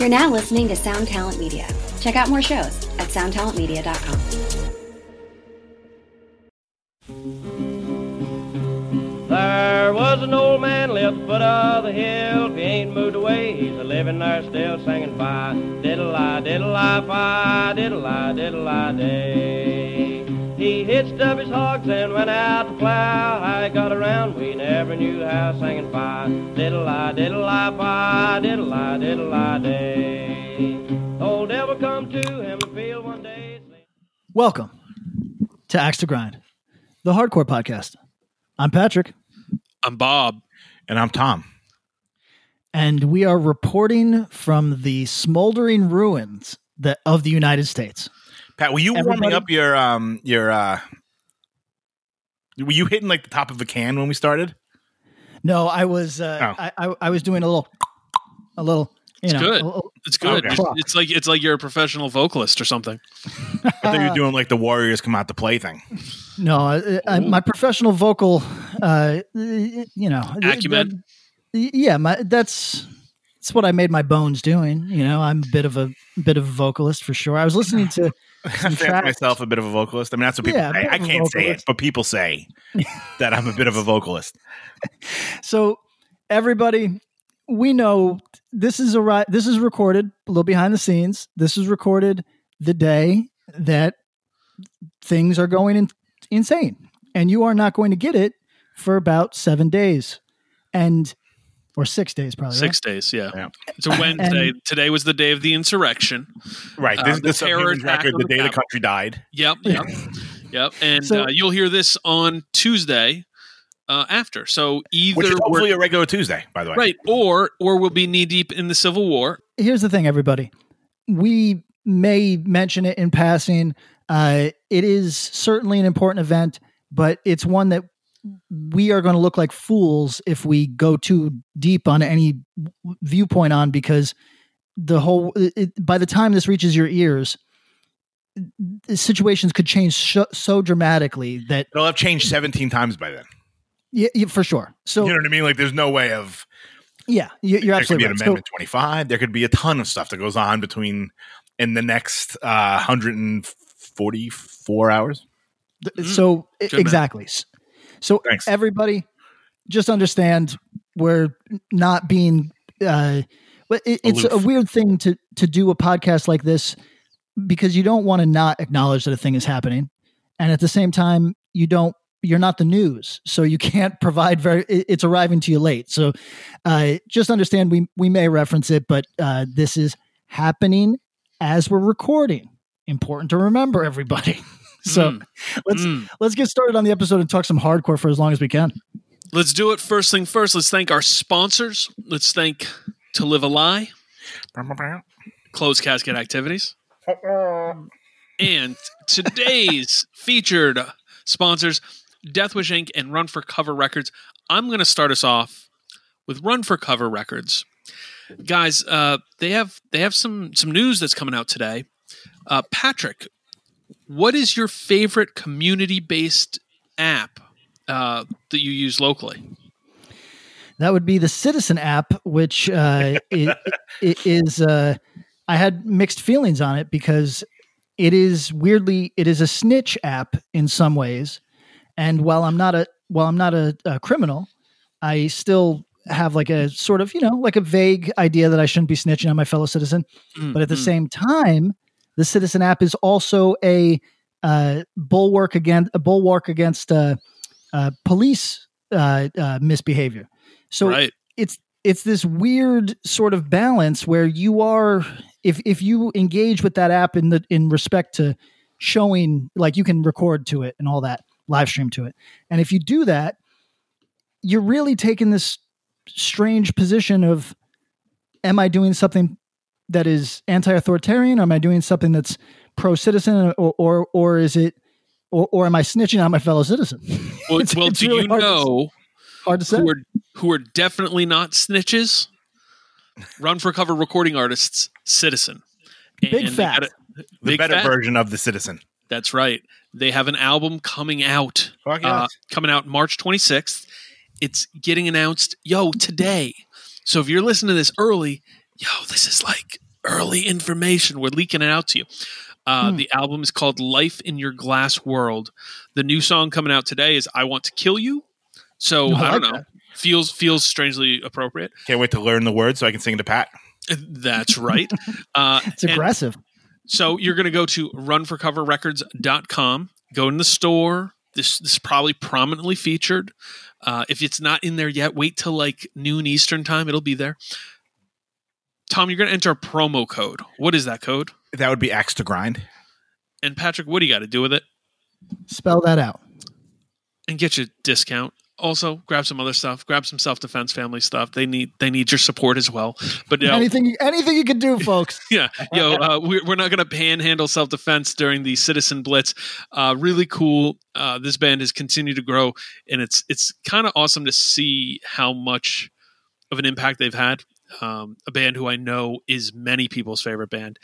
You're now listening to Sound Talent Media. Check out more shows at soundtalentmedia.com. There was an old man lived foot of the hill. If he ain't moved away, he's a living there still singing fi diddle I diddle I fi diddle I diddle I day. He hitched up his hogs and went out to plow. How he got around, we never knew how. Singing fi diddle I diddle I fi diddle I diddle I day. Old devil come to him in the field one day. Welcome to Axe to Grind, the hardcore podcast. I'm Patrick, I'm Bob. And I'm Tom. and we are reporting from the smoldering ruins that of the United States. Pat, were you warming up your um your uh were you hitting like the top of a can when we started? No, I was uh, Oh. I, I I was doing a little a little you It's know good. little- It's good. Okay. It's- It's like it's like you're a professional vocalist or something. I thought you're doing like the Warriors come out to play thing. no, I, I, my professional vocal uh you know Acumen. yeah, my that's that's what I made my bones doing. You know, I'm a bit of a bit of a vocalist for sure. I was listening to I fancy myself a bit of a vocalist. I mean, that's what people Yeah, say. I can't say it, but people say that I'm a bit of a vocalist. So everybody, we know this is a ri- this is recorded a little behind the scenes. This is recorded the day that things are going in, insane, and you are not going to get it for about seven days, and or six days probably. right? Six days, yeah. Yeah. It's a Wednesday. And- Today was the day of the insurrection. Right. Uh, the this is terror attack record the the day the country died. Yep, yep, yep. And So- uh, you'll hear this on Tuesday uh, after. So either Which is hopefully a regular Tuesday, by the way. right, or or we'll be knee deep in the Civil War. Here's the thing, everybody. We may mention it in passing. Uh, it is certainly an important event, but it's one that we are going to look like fools if we go too deep on any viewpoint on because the whole it, it- by the time this reaches your ears the situations could change so, so dramatically that It'll have changed 17 times by then. yeah, yeah, for sure so you know what I mean? Like there's no way of yeah you- you're there could absolutely be an right So- amendment 25 there could be a ton of stuff that goes on between in the next uh 144 hours Th- Mm. So e- exactly. So Thanks. everybody, just understand we're not being. Uh, it, it's a weird thing to to do a podcast like this because you don't want to not acknowledge that a thing is happening, and at the same time you don't. You're not the news, so you can't provide very. it- It's arriving to you late, so uh, just understand we we may reference it, but uh, this is happening as we're recording. Important to remember, everybody. so Mm, let's mm. let's get started on the episode and talk some hardcore for as long as we can. Let's do it. First thing first. Let's thank our sponsors. Let's thank To Live a Lie, Closed Casket Activities, and today's featured sponsors, Deathwish Inc. and Run for Cover Records. I'm going to start us off with Run for Cover Records, guys. Uh, they have they have some some news that's coming out today. Uh, Patrick, what is your favorite community based app uh, that you use locally? That would be the Citizen app, which uh, i- i- is. Uh, I had mixed feelings on it because it is weirdly it is a snitch app in some ways, and while I'm not a while I'm not a, a criminal, I still have like a sort of you know like a vague idea that I shouldn't be snitching on my fellow citizen. but at the Mm, same time, the Citizen app is also a uh, bulwark against a bulwark against uh, uh, police uh, uh, misbehavior. So right. it's it's this weird sort of balance where you are if if you engage with that app in the in respect to showing like you can record to it and all that live stream to it and if you do that you're really taking this strange position of am i doing something that is anti-authoritarian am i doing something that's pro-citizen or or, or is it or, or am i snitching on my fellow citizen Well, It's- well it's do really you hard to- know hard to say who are who are definitely not snitches? Run for cover recording artists, Citizen. Big they fact. a- The big better fact. version of the citizen. That's right. They have an album coming out. Fuck uh, coming out March 26th. It's getting announced, yo, today. So if you're listening to this early, yo, this is like early information. We're leaking it out to you. Uh, Hmm. The album is called Life in Your Glass World. The new song coming out today is I Want to Kill You. So I I, don't like know. that. Feels feels strangely appropriate. Can't wait to learn the words so I can sing it to Pat. That's right. Uh, It's aggressive. So you're going to go to runforcoverrecords.com, go in the store. This, this is probably prominently featured. Uh, if it's not in there yet, wait till like noon Eastern time. It'll be there. Tom, you're going to enter a promo code. What is that code? That would be axe to grind. And Patrick, what do you got to do with it? Spell that out. And get your discount. Also, grab some other stuff. Grab some self defense family stuff. They need they need your support as well. But you know, Anything, anything you can do, folks. yeah, yo, uh, we're, we're not going to panhandle self defense during the Citizen Blitz. Uh, really cool. Uh, this band has continued to grow, and it's it's kind of awesome to see how much of an impact they've had. Um, a band who I know is many people's favorite band,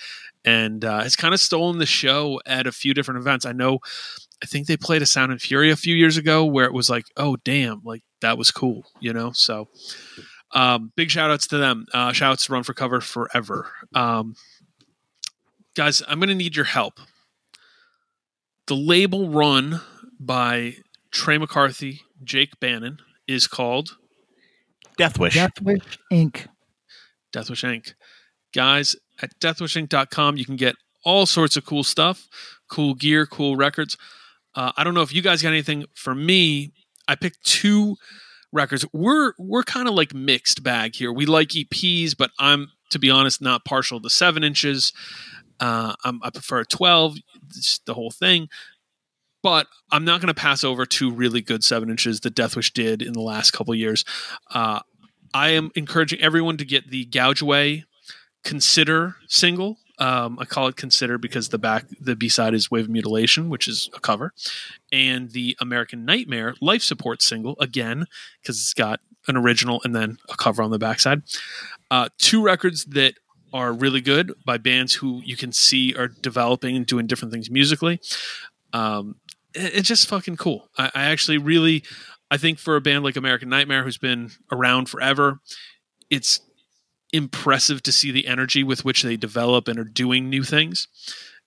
and uh, has kind of stolen the show at a few different events. I know. I think they played a Sound and Fury a few years ago where it was like, oh damn, like that was cool, you know. So, um, big shout outs to them. Uh, shout outs to Run for Cover forever. Um, guys, I'm going to need your help. The label run by Tre McCarthy, Jake Bannon is called Death Wish. Deathwish Inc. Deathwish Inc. Guys, at deathwishinc.com, you can get all sorts of cool stuff, cool gear, cool records. Uh, I don't know if you guys got anything for me. I picked two records. We're we're kind of like mixed bag here. We like EPs, but I'm to be honest not partial to seven inches. Uh, I'm, I prefer twelve. It's the whole thing. But I'm not going to pass over two really good seven inches that Deathwish did in the last couple years. Uh, I am encouraging everyone to get the Gouge Away Consider single. Um, I call it Consider because the back, the B side is Wave Mutilation, which is a cover, and the American Nightmare Life Support single again because it's got an original and then a cover on the backside. Uh, two records that are really good by bands who you can see are developing and doing different things musically. Um, it's just fucking cool. I, I actually really, I think for a band like American Nightmare, who's been around forever, it's impressive to see the energy with which they develop and are doing new things.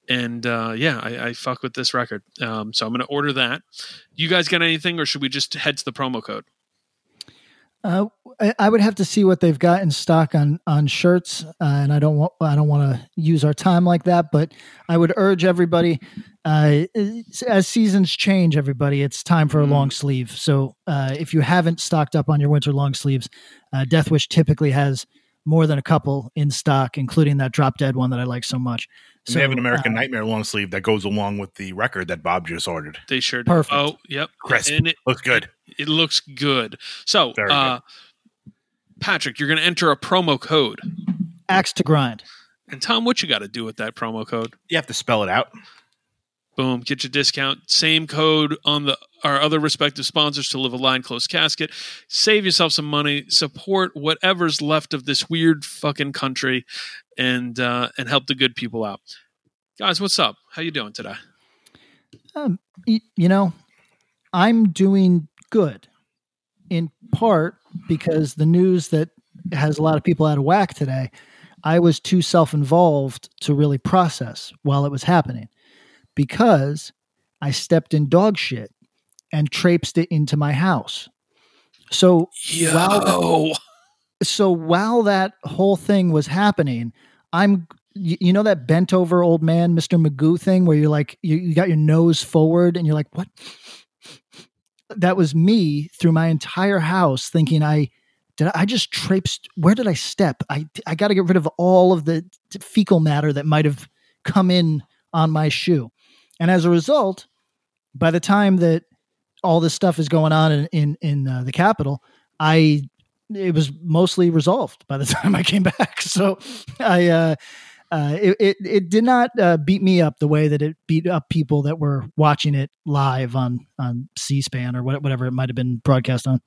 And uh, yeah, I, I fuck with this record. Um, so I'm going to order that. You guys got anything, or should we just head to the promo code? Uh, I, I would have to see what they've got in stock on on shirts, uh, and I don't want I don't want to use our time like that. But I would urge everybody, uh, as seasons change, everybody, it's time for a Mm. long sleeve. So uh, if you haven't stocked up on your winter long sleeves, uh, Deathwish typically has more than a couple in stock, including that drop dead one that I like so much. So they have an American uh, Nightmare long sleeve that goes along with the record that Bob just ordered. They sure do. Perfect. Oh, yep. Crisp. And it, Looks good. it looks good. So, Very uh, Patrick, you're going to enter a promo code. axe to grind. And Tom, what you got to do with that promo code? You have to spell it out. Boom, get your discount. Same code on the our other respective sponsors to Live a Lie Closed Casket. Save yourself some money. Support whatever's left of this weird fucking country, and uh, and help the good people out. Guys, what's up? How you doing today? Um, you know, I'm doing good in part because the news that has a lot of people out of whack today, I was too self involved to really process while it was happening because I stepped in dog shit and traipsed it into my house. So Yo, Wow. so while that whole thing was happening, I'm you, you know that bent over old man Mr. Magoo thing where you're like you, you got your nose forward and you're like what? That was me through my entire house thinking I did I, just traipsed where did I step? I I got to get rid of all of the fecal matter that might have come in on my shoe. And as a result, by the time that all this stuff is going on in in, in uh, the capital, I it was mostly resolved by the time I came back. So I uh, uh, it, it it did not uh, beat me up the way that it beat up people that were watching it live on on C-SPAN or what- whatever it might have been broadcast on.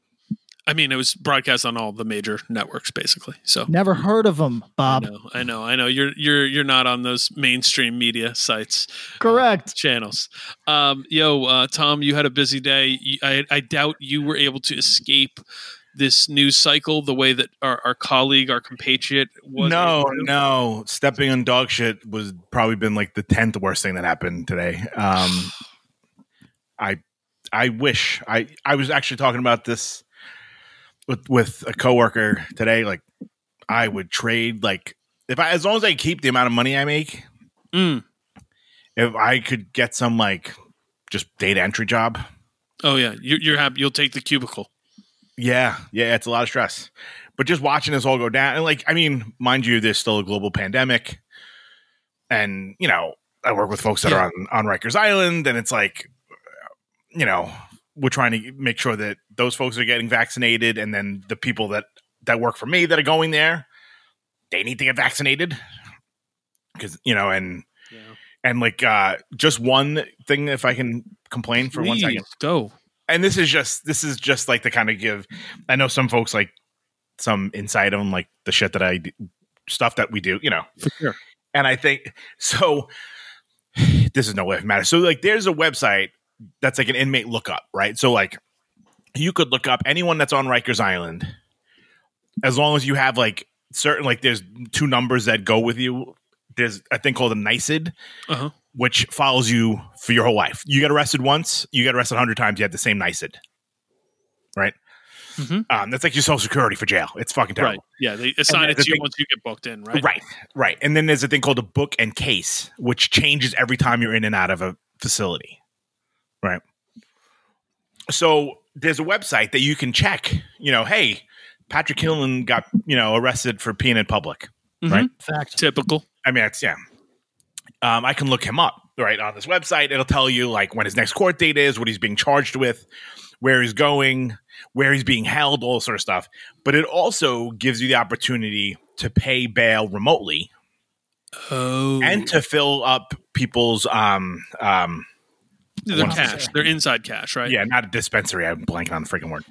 I mean, it was broadcast on all the major networks, basically. So Never heard of them, I Bob. know, I know, I know. You're you're you're not on those mainstream media sites. Correct. channels. Um, yo, uh, Tom, you had a busy day. I, I doubt you were able to escape this news cycle the way that our, our colleague, our compatriot was? no, no. Stepping on dog shit was probably been like the tenth worst thing that happened today. Um, I, I wish I I was actually talking about this with with a coworker today. Like, I would trade like if I as long as I keep the amount of money I make, Mm. if I could get some like just data entry job. Oh yeah, you're, you're happy. You'll take the cubicle. Yeah, yeah, it's a lot of stress. But just watching this all go down, and like, I mean, mind you, there's still a global pandemic, and you know, I work with folks that Yeah. are on on Rikers Island, and it's like, you know, we're trying to make sure that those folks are getting vaccinated, and then the people that that work for me that are going there, they need to get vaccinated because you know, and Yeah. and like uh just one thing, if I can complain for one second Go. And this is just this is just like to kind of give i know some folks like some insight on like the shit that i d- stuff that we do you know. For sure. and i think so this is no way it matters so like there's a website that's like an inmate lookup right? So like you could look up anyone that's on rikers island as long as you have like certain like there's two numbers that go with you there's a thing called a NYSID, Uh huh. which follows you for your whole life. You get arrested once, you get arrested 100 times, you have the same NYSID. Right? Mhm. Um, that's like your social security for jail. It's fucking terrible. Right. terrible. Yeah. They assign it to you thing- once you get booked in. Right. Right. right, And then there's a thing called a book and case, which changes every time you're in and out of a facility. Right. So there's a website that you can check, you know, hey, Patrick Hillen got, you know, arrested for peeing in public. Mhm. Right. Fact. Typical. I mean, it's yeah. Um, I can look him up right on this website. It'll tell you like when his next court date is, what he's being charged with, where he's going, where he's being held, all sort of stuff. But it also gives you the opportunity to pay bail remotely Oh. and to fill up people's um um their Wow. cash. Their inside cash. Right. yeah, not a dispensary. I'm blanking on the freaking word.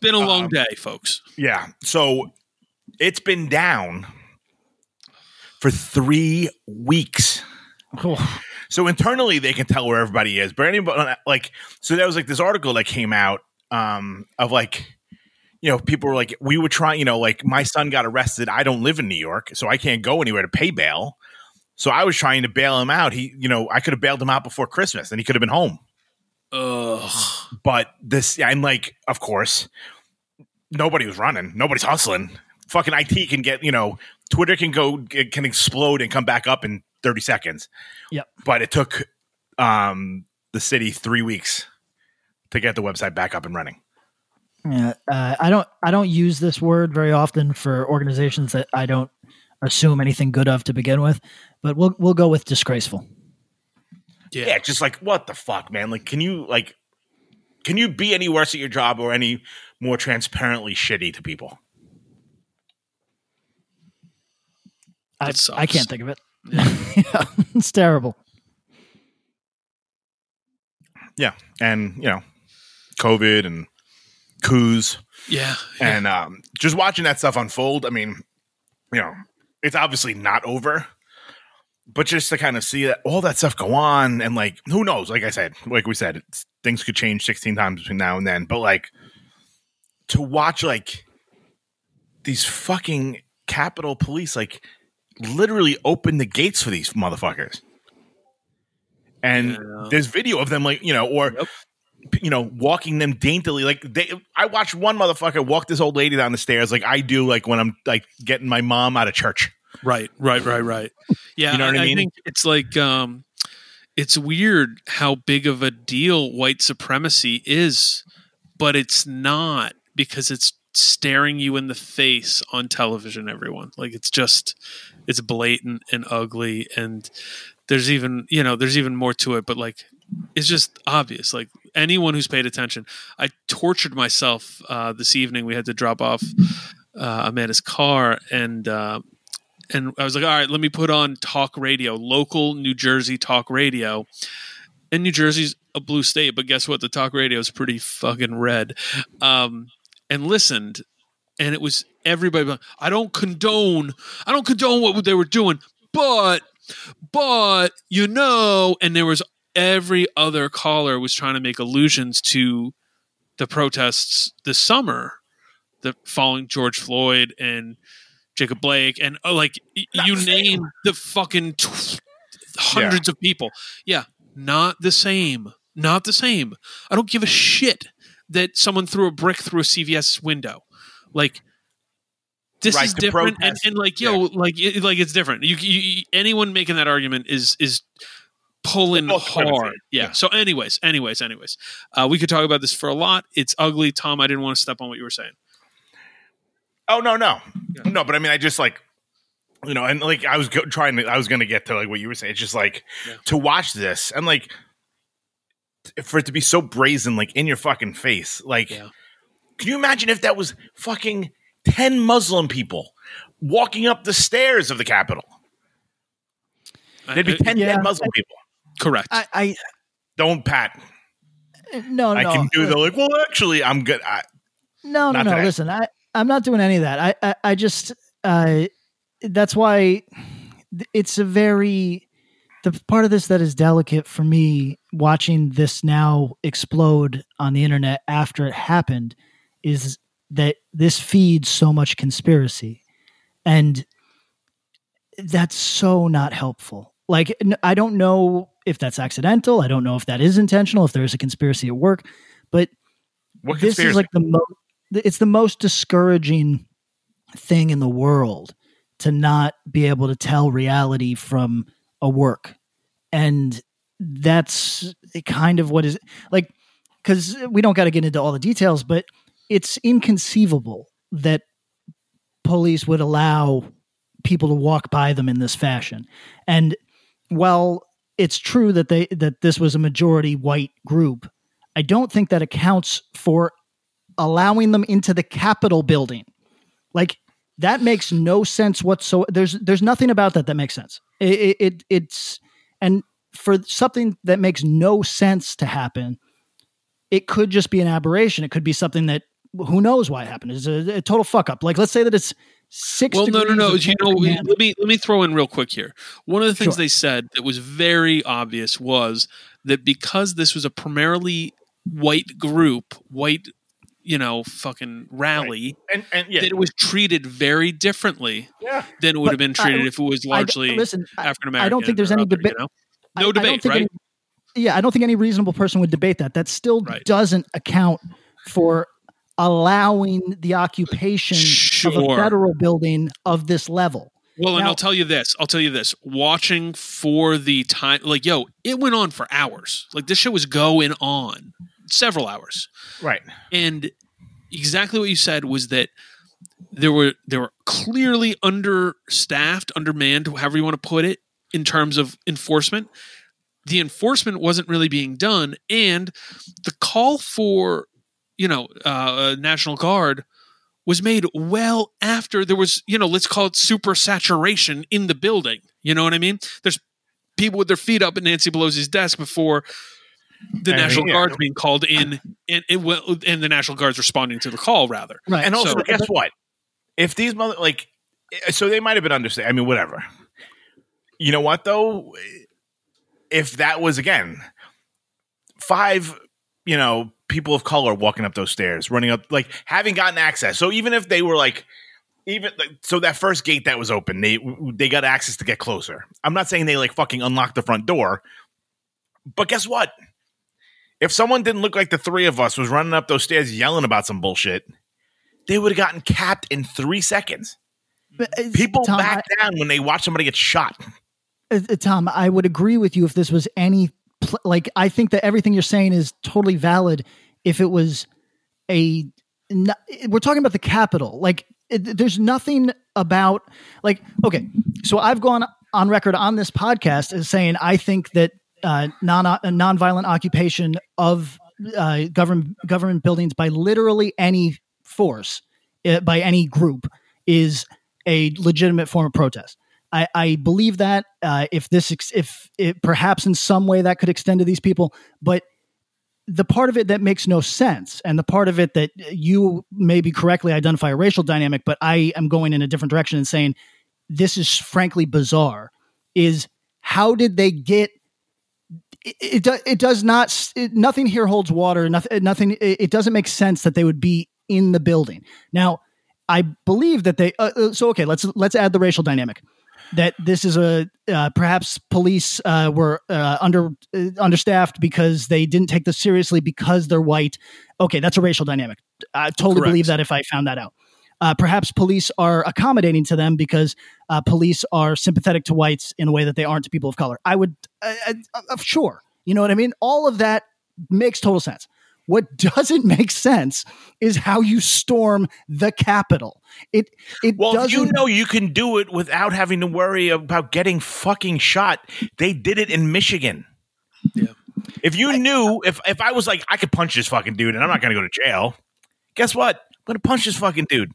Been a long Um, day, folks. Yeah. So it's been down for three weeks. Oh, So internally, they can tell where everybody is. But anybody like, so there was like this article that came out um, of like, you know, people were like, we were trying, you know, like my son got arrested. I don't live in New York, so I can't go anywhere to pay bail. So I was trying to bail him out. He, you know, I could have bailed him out before Christmas, and he could have been home. Ugh. But this, and like, of course, nobody was running. Nobody's hustling. Fucking IT can get, you know, Twitter can go, it can explode and come back up in 30 seconds. Yep. But it took um, the city three weeks to get the website back up and running. yeah. Uh, I don't. I don't use this word very often for organizations that I don't assume anything good of to begin with. But we'll we'll go with disgraceful. Yeah. Yeah. just like, what the fuck, man? Like, can you, like, can you be any worse at your job or any more transparently shitty to people? I, I can't think of it. yeah, it's terrible. Yeah. And, you know, COVID and coups. Yeah. and um, just watching that stuff unfold. I mean, you know, it's obviously not over, but just to kind of see that all that stuff go on, and like, who knows? Like I said, like we said, it's, things could change sixteen times between now and then. But like, to watch like these fucking Capitol Police like literally open the gates for these motherfuckers. And Yeah. there's video of them like, you know, or Yep. you know, walking them daintily. Like they I watched one motherfucker walk this old lady down the stairs like I do like when I'm like getting my mom out of church. Right, right, right, right. Yeah, You know what I mean? think it's like um it's weird how big of a deal white supremacy is, but it's not because it's staring you in the face on television everyone. Like it's just it's blatant and ugly and there's even, you know, there's even more to it, but like it's just obvious. Like anyone who's paid attention, I tortured myself uh, this evening. We had to drop off uh, Amanda's car, and uh, and I was like, all right, let me put on talk radio, local New Jersey talk radio. And New Jersey's a blue state, but guess what? The talk radio is pretty fucking red. Um, and listened, and it was everybody. I don't condone. I don't condone what they were doing, but but you know, and there was every other caller was trying to make allusions to the protests this summer, the following George Floyd and Jacob Blake, and uh, like Not you name the fucking t- hundreds of people. Yeah, not the same. Not the same. I don't give a shit that someone threw a brick through a CVS window. Like this Right, is different, and, and like yo, like it, like it's different. You, you, anyone making that argument is is pulling hard. Yeah. yeah. So, anyways, anyways, anyways, uh, we could talk about this for a lot. It's ugly, Tom. I didn't want to step on what you were saying. Oh no, no, Yeah. no. But I mean, I just like you know, and like I was go- trying to, I was going to get to like what you were saying. It's just like Yeah. to watch this and like for it to be so brazen, like in your fucking face. Like, Yeah. can you imagine if that was fucking ten Muslim people walking up the stairs of the Capitol? There'd be I- I- ten Yeah. dead Muslim people. correct. I, I Don't pat. no, no, I can do the like. Well, actually, I'm good. I, No, no, no. today. Listen, I, I'm not doing any of that. I, I, I just, uh, that's why it's a very, the part of this that is delicate for me watching this now explode on the internet after it happened is that this feeds so much conspiracy. And that's so not helpful. Like, i don't know if that's accidental. I don't know if that is intentional, if there is a conspiracy at work, but what this conspiracy? is like the most it's the most discouraging thing in the world to not be able to tell reality from a work and that's kind of what is like because we don't got to get into all the details but it's inconceivable that police would allow people to walk by them in this fashion and while it's true that they that this was a majority white group I don't think that accounts for allowing them into the Capitol building. Like that makes no sense whatsoever. There's there's nothing about that that makes sense. It, it, it it's and for something that makes no sense to happen, it could just be an aberration. It could be something that who knows why it happened. It's a, a total fuck up. Like let's say that it's six. well, no, no, no. You know, command. let me let me throw in real quick here. One of the things Sure. they said that was very obvious was that because this was a primarily white group, white, you know, fucking rally, and and yeah, that it was treated very differently yeah. than it would But have been I- uh, treated if it was largely African American. I don't think there's any debate. You know? No I debate, think right? any- yeah, I don't think any reasonable person would debate that. That still Right. doesn't account for allowing the occupation of a federal building of this level. Well, and I'll tell you this. I'll tell you this. Watching for the time, like, yo, it went on for hours. Like, this shit was going on several hours. Right. And exactly what you said was that there were there were clearly understaffed, undermanned, however you want to put it, in terms of enforcement. The enforcement wasn't really being done, and the call for you know uh, National Guard was made well after there was you know let's call it super saturation in the building. You know what I mean? There's people with their feet up at Nancy Pelosi's desk before the And, National yeah. Guard's being called in, and it will, and the National Guard's responding to the call rather. Right. And also, So- guess what? If these mother like, eh, so they might have been understand. I mean, whatever. You know what though? If that was again five, you know, people of color walking up those stairs, running up, like having gotten access. So even if they were like, even so that first gate that was open, they they got access to get closer. I'm not saying they like fucking unlocked the front door, but guess what? If someone didn't look like the three of us was running up those stairs yelling about some bullshit, they would have gotten capped in three seconds. But, uh, People Tom, back down when they watch somebody get shot. Uh, uh, Tom, I would agree with you if this was any pl- like I think that everything you're saying is totally valid if it was a we're talking about the capital. Like it, there's nothing about like okay, so I've gone on record on this podcast as saying I think that uh, non uh, nonviolent occupation of uh, government government buildings by literally any force uh, by any group is a legitimate form of protest. I, I believe that uh, if this ex- if it, perhaps in some way that could extend to these people, but the part of it that makes no sense, and the part of it that you maybe correctly identify a racial dynamic, but I am going in a different direction and saying this is frankly bizarre, is how did they get it, it, it does not it, nothing here holds water nothing nothing it, it doesn't make sense that they would be in the building. Now i believe that they uh, uh, so okay let's let's add the racial dynamic that this is a uh, perhaps police uh, were uh, under uh, understaffed because they didn't take this seriously because they're white okay that's a racial dynamic i totally Correct. believe that if i found that out uh, perhaps police are accommodating to them because uh, police are sympathetic to whites in a way that they aren't to people of color. I would, uh, uh, uh, sure, you know what I mean. All of that makes total sense. What doesn't make sense is how you storm the Capitol. It it Well, doesn't. you know you can do it without having to worry about getting fucking shot. They did it in Michigan. Yeah. If you knew, if if I was like, I could punch this fucking dude and I'm not going to go to jail. Guess what? I'm going to punch this fucking dude.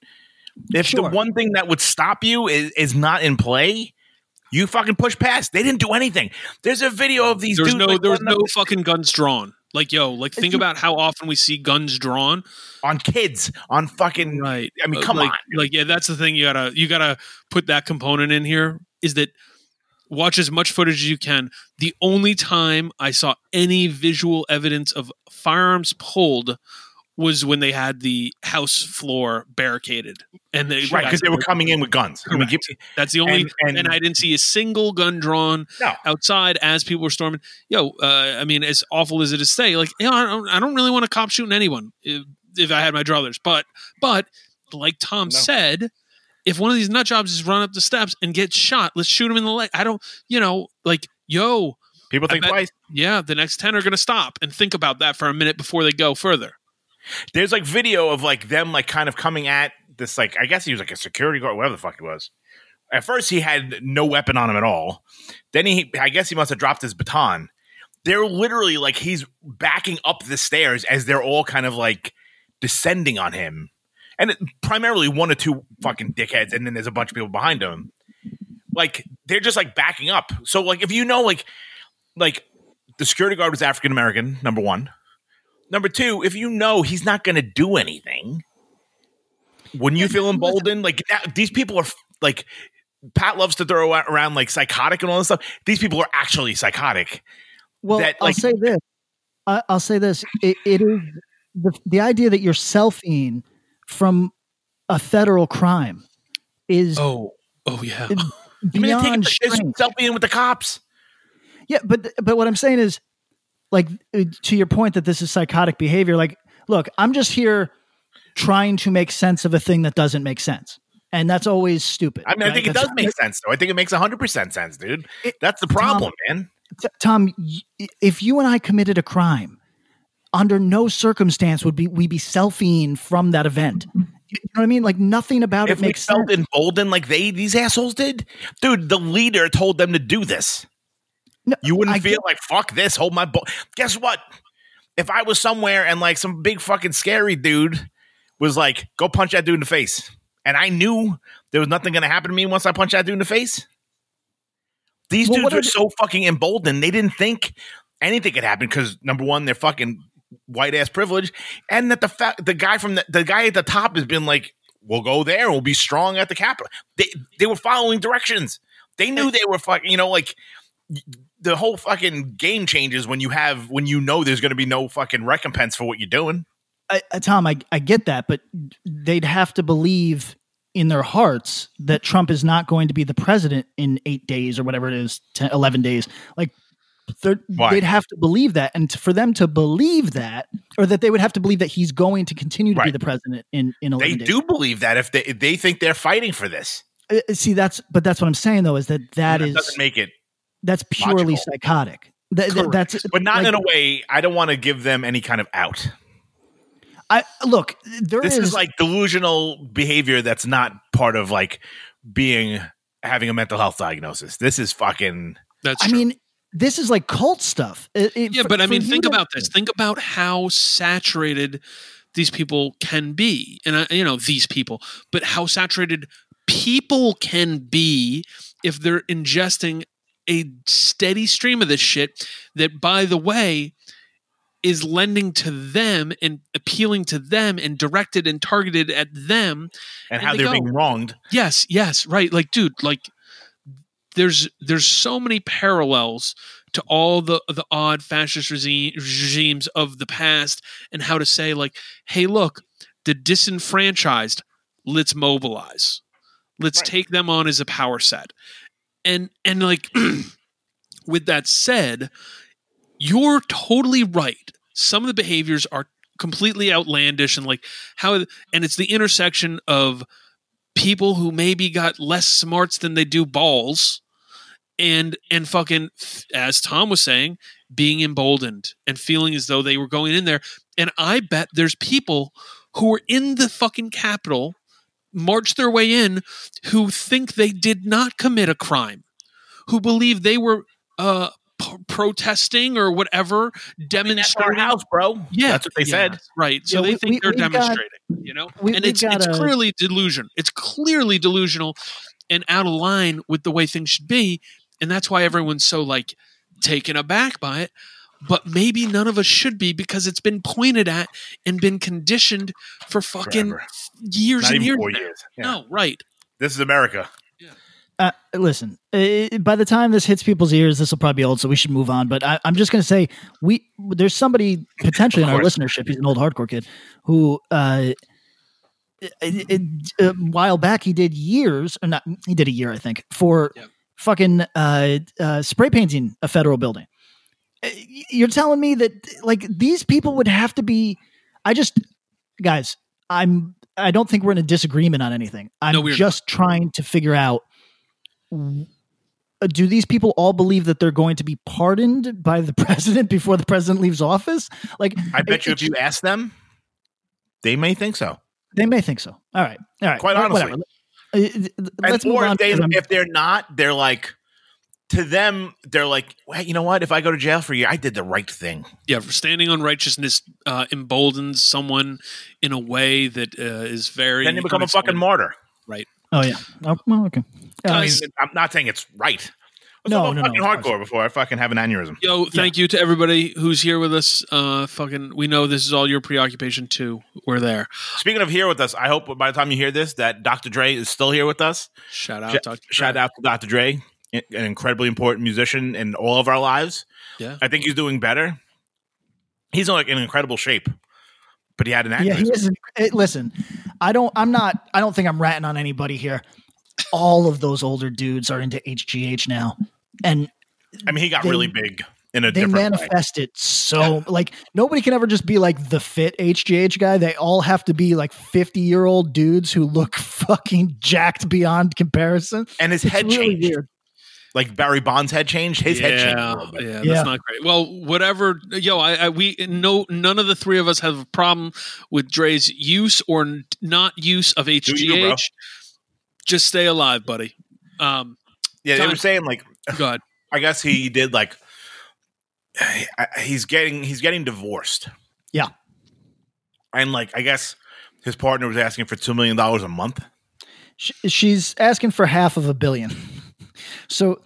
If Sure. the one thing that would stop you is, is not in play, you fucking push past. They didn't do anything. There's a video of these There's dudes no like, there's running no fucking guns drawn. Like yo, like think about how often we see guns drawn. on kids on fucking. Right. I mean, Uh, come like, on. Like yeah, that's the thing. You gotta you gotta put that component in here. Is that watch as much footage as you can. The only time I saw any visual evidence of firearms pulled was when they had the house floor barricaded, and they Right, because they were coming in with guns. I mean, give, That's the only, and- and, and- I didn't see a single gun drawn No. outside as people were storming. Yo, uh, I mean, as awful as it is to say, like, you know, I don't, I don't really want a cop shooting anyone if, if I had my druthers, but, but like Tom No. said, if one of these nut jobs is run up the steps and gets shot, let's shoot him in the leg. I don't, you know, like, yo, people think bet- twice. yeah, the next ten are going to stop and think about that for a minute before they go further. There's like video of like them like kind of coming at this like I guess he was like a security guard, whatever the fuck he was. At first he had no weapon on him at all. Then he I guess he must have dropped his baton. They're literally like he's backing up the stairs as they're all kind of like descending on him. And it, primarily one or two fucking dickheads, and then there's a bunch of people behind him. Like they're just like backing up. So like if you know like like the security guard was African American, number one. Number two, if you know he's not going to do anything, wouldn't you feel emboldened? Like that, these people are like Pat loves to throw around like psychotic and all this stuff. These people are actually psychotic. Well, that, I'll say this. I, I'll say this. It, it is the the idea that you're selfieing from a federal crime is Oh, oh yeah. it- I mean, they're taking beyond the strange. with the cops. Yeah, but but what I'm saying is, like, uh, to your point that this is psychotic behavior. Like, look, I'm just here trying to make sense of a thing that doesn't make sense, and that's always stupid. I mean, I right? think it That's- does make sense though. I think it makes hundred percent sense, dude. It- That's the problem, man. T- Tom, y- if you and I committed a crime, under no circumstance would be we be selfieing from that event. You know what I mean? Like nothing about If it we makes felt sense. emboldened like they these assholes did, dude, the leader told them to do this. No, You wouldn't I feel get- like fuck this, hold my bull. Guess what? If I was somewhere and like some big fucking scary dude was like, go punch that dude in the face, and I knew there was nothing gonna happen to me once I punched that dude in the face. These Well, dudes are are so fucking emboldened. They didn't think anything could happen because number one, they're fucking white ass privilege, and that the fact the guy from the, the guy at the top has been like, "We'll go there. We'll be strong at the Capitol." They they were following directions. They knew they were fucking. You know, like the whole fucking game changes when you have when you know there's going to be no fucking recompense for what you're doing. I, I, Tom, I, I get that, but they'd have to believe in their hearts that Trump is not going to be the president in eight days or whatever it is, 10, 11 days. Like, they'd have to believe that. And for them to believe that, or that they would have to believe that he's going to continue to be the president in, in 11 They days. do believe that if they if they think they're fighting for this, Uh, See, that's, but that's what I'm saying though, is that that that is, doesn't make it. That's purely logical. psychotic. That, that- that's, But not like, in a way. I don't want to give them any kind of out. I look, there This is is like delusional behavior that's not part of like being having a mental health diagnosis. This is fucking That's I true. mean, this is like cult stuff. It- it- yeah, for- but I mean, think about this. Think about how saturated these people can be, and I, you know these people, but how saturated people can be if they're ingesting a steady stream of this shit. That, by the way, is lending to them and appealing to them and directed and targeted at them and And how they they're go. being wronged. Yes, yes, right. Like, dude, like there's there's so many parallels to all the the odd fascist regime, regimes of the past and how to say like, hey, look, the disenfranchised, let's mobilize, let's Right. take them on as a power set, and and like, with that said, you're totally right. Some of the behaviors are completely outlandish and like how and it's the intersection of people who maybe got less smarts than they do balls and and fucking as Tom was saying being emboldened and feeling as though they were going in there and I bet there's people who were in the fucking capitol marched their way in who think they did not commit a crime who believe they were uh p- protesting or whatever demonstrating house, bro. yeah, that's what they yeah, said. Right. So Yeah, they we- think we- they're we've got- demonstrating, you know? we- and we've it's it's a- clearly delusion. It's clearly delusional and out of line with the way things should be. And that's why everyone's so like taken aback by it. But maybe none of us should be because it's been pointed at and been conditioned for fucking Forever. years Not and years. four now. years. Yeah. No, right. This is America. Uh, listen, uh, by the time this hits people's ears, this will probably be old, so we should move on. But I, I'm just going to say, we there's somebody potentially in our listenership. He's an old hardcore kid who, uh, it, it- a while back, he did years, or not, he did a year, I think, for Yep. fucking uh, uh, spray painting a federal building. Uh, You're telling me that like these people would have to be? I just, guys, I'm. I don't think we're in a disagreement on anything. I'm No, we're not. just trying to figure out uh, do these people all believe that they're going to be pardoned by the president before the president leaves office? Like, I bet it- you if you ask them, they may think so. they may think so. All right, all right. Quite honestly. whatever. Uh, Let's and, move or on. if, they, if they're not, they're like, to them, they're like, well, you know what? If I go to jail for a year, I did the right thing. Yeah, standing on righteousness uh, emboldens someone in a way that uh, is very. Then you become a fucking martyr, right? oh yeah. Oh, well, okay. Uh, I mean, I'm not saying it's right. Let's No, no, no, fucking of course. hardcore before I fucking have an aneurysm. Yo, thank you to everybody who's here with us. Uh, fucking, we know this is all your preoccupation too. We're there. Speaking of here with us, I hope by the time you hear this that Dr. Dre is still here with us. Shout out, Sh- Dr. Shout out to Dr. Dre, an incredibly important musician in all of our lives. Yeah. I think he's doing better. He's in like in incredible shape, but he had an yeah, he is. eh, listen, I don't. I'm not. I don't think I'm ratting on anybody here. All of those older dudes are into HGH now, and I mean, he got they- really big in a they different way. manifest it so like nobody can ever just be like the fit HGH guy. They all have to be like 50 year old dudes who look fucking jacked beyond comparison. And his It's head really changed. weird. Like Barry Bonds' head changed. His head changed. a yeah, little bit. yeah, that's Yeah. not great. Well, whatever. Yo, I, I we no none of the three of us have a problem with Dre's use or not use of HGH. you. Just stay alive, buddy. Um, Yeah, they John- were saying like God. I guess he did like he's getting he's getting divorced. Yeah. And like I guess his partner was asking for two million dollars a month. She's asking for half of a billion. So,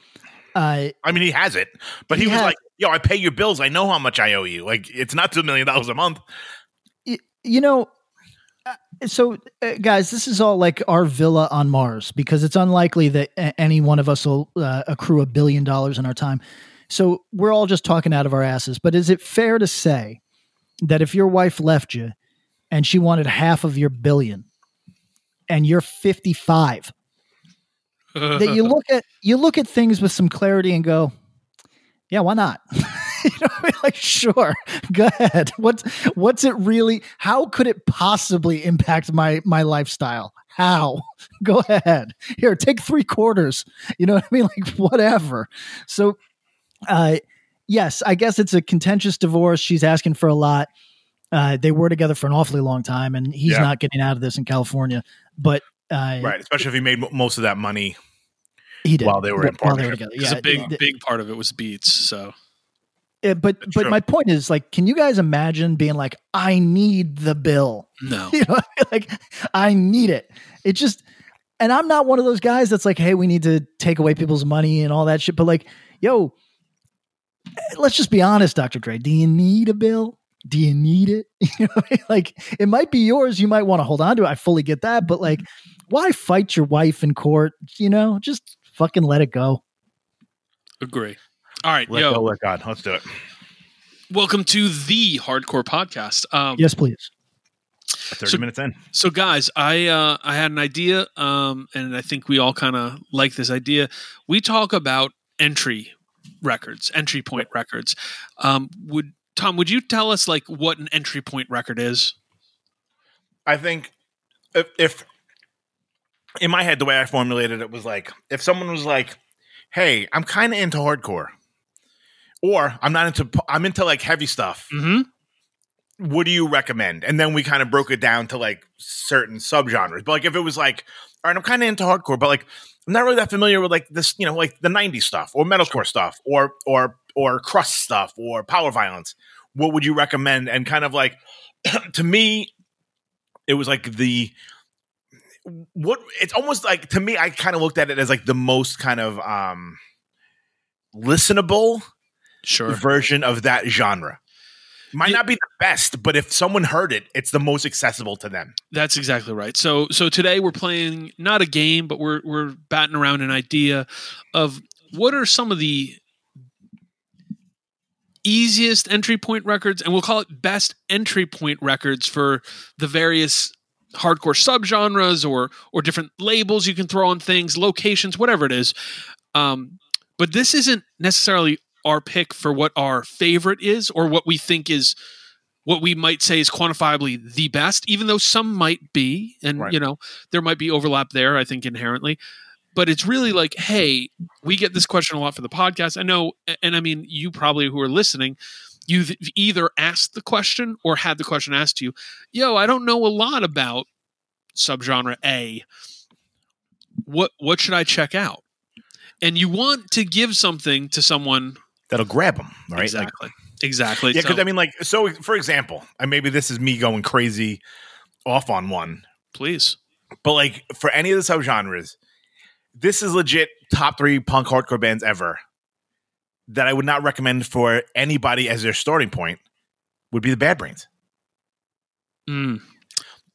uh, I mean, he has it, but he, He was has- like, "Yo, I pay your bills. I know how much I owe you. Like, it's not two million dollars a month." y- you know, uh, so uh, guys, this is all like our villa on Mars because it's unlikely that a- any one of us will uh, accrue a billion dollars in our time. So we're all just talking out of our asses. But is it fair to say that if your wife left you and she wanted half of your billion and you're 55, that you look at you look at things with some clarity and go, yeah, why not? you know, I mean? like sure, go ahead. What's what's it really? How could it possibly impact my my lifestyle? How? Go ahead. Here, take three quarters. You know what I mean? Like whatever. So, uh, yes, I guess it's a contentious divorce. She's asking for a lot. Uh, they were together for an awfully long time, and he's Yeah. not getting out of this in California. But uh, Right, especially if he made mo- most of that money. He did While they were in while they were partnership. together. Because Yeah, a big, th- big part of it was beats. So Uh, but That's but true. my point is like, can you guys imagine being like, I need the bill? no, You know, like I need it. It just, and I'm not one of those guys that's like, hey, we need to take away people's money and all that shit. But like, yo, let's just be honest, Dr. Dre. Do you need a bill? Do you need it? You know, what I mean? like it might be yours. You might want to hold on to it. I fully get that, but like, why fight your wife in court? You know, just fucking let it go. agree. All right, Let yo, go, let God. Let's do it. welcome to the Hardcore Podcast. Um, Yes, please. 30 So- minutes in. So, guys, I uh, I had an idea, um, and I think we all kind of like this idea. We talk about entry records, entry point records. Um, would Tom? Would you tell us like what an entry point record is? I think if, if in my head the way I formulated it was like if someone was like, "Hey, I'm kind of into hardcore," or "I'm not into I'm into like heavy stuff." Mm-hmm. What do you recommend? And then we kind of broke it down to like certain subgenres. But like if it was like, all right, I'm kind of into hardcore, but like I'm not really that familiar with like this, you know, like the '90s stuff or metalcore stuff or or or crust stuff or power violence. What would you recommend? And kind of like to me, it was like the what it's almost like to me i kind of looked at it as like the most kind of um listenable Sure. version of that genre might not be the best but if someone heard it it's the most accessible to them That's exactly right. So so today we're playing not a game, but we're we're batting around an idea of what are some of the easiest entry point records, and we'll call it best entry point records for the various hardcore subgenres or or different labels you can throw on things, locations, whatever it is. Um, but this isn't necessarily our pick for what our favorite is or what we think is what we might say is quantifiably the best, even though some might be, and Right. you know there might be overlap there. I think inherently, but it's really like, hey, we get this question a lot for the podcast. I know, and I mean, you probably who are listening, you've either asked the question or had the question asked to you. Yo, I don't know a lot about subgenre A. What what should I check out? And you want to give something to someone, that'll grab them right Like, exactly, exactly. yeah because So, i mean like so for example and maybe this is me going crazy off on one please. but like for any of the subgenres this is legit top three punk hardcore bands ever that i would not recommend for anybody as their starting point would be the bad brains Mm.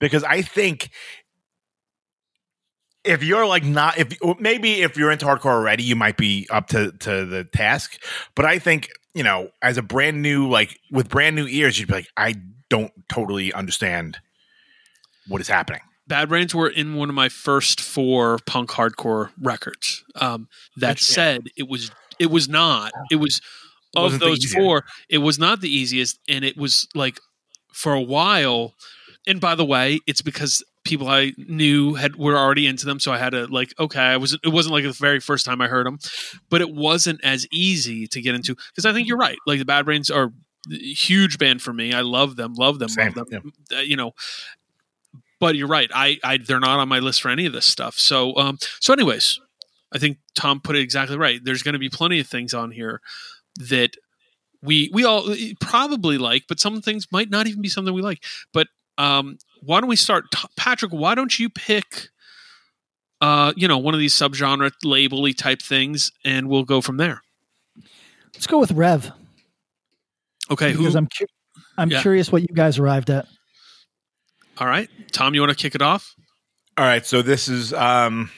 because I think if you're like not if maybe if you're into hardcore already, you might be up to to the task. But I think you know, as a brand new like with brand new ears, you'd be like, I don't totally understand what is happening. Bad Brains were in one of my first four punk hardcore records. Um, that Interesting. said, it was it was not. It was of those four. It was not the easiest, and it was like for a while. And by the way, it's because people I knew had were already into them, so I had to like okay, I was it wasn't like the very first time I heard them, but it wasn't as easy to get into because I think you're right. Like the Bad Brains are a huge band for me. I love them, love them, Same, love them. Uh, you know, but you're right. I, I they're not on my list for any of this stuff. So um so anyways, I think Tom put it exactly right. There's going to be plenty of things on here that we we all probably like, but some things might not even be something we like. But um why don't we start T- Patrick, why don't you pick uh you know, one of these subgenre labely type things and we'll go from there. Let's go with Rev Okay, who because I'm cu- I'm Yeah. curious what you guys arrived at. All right. Tom, you want to kick it off? All right, so this is um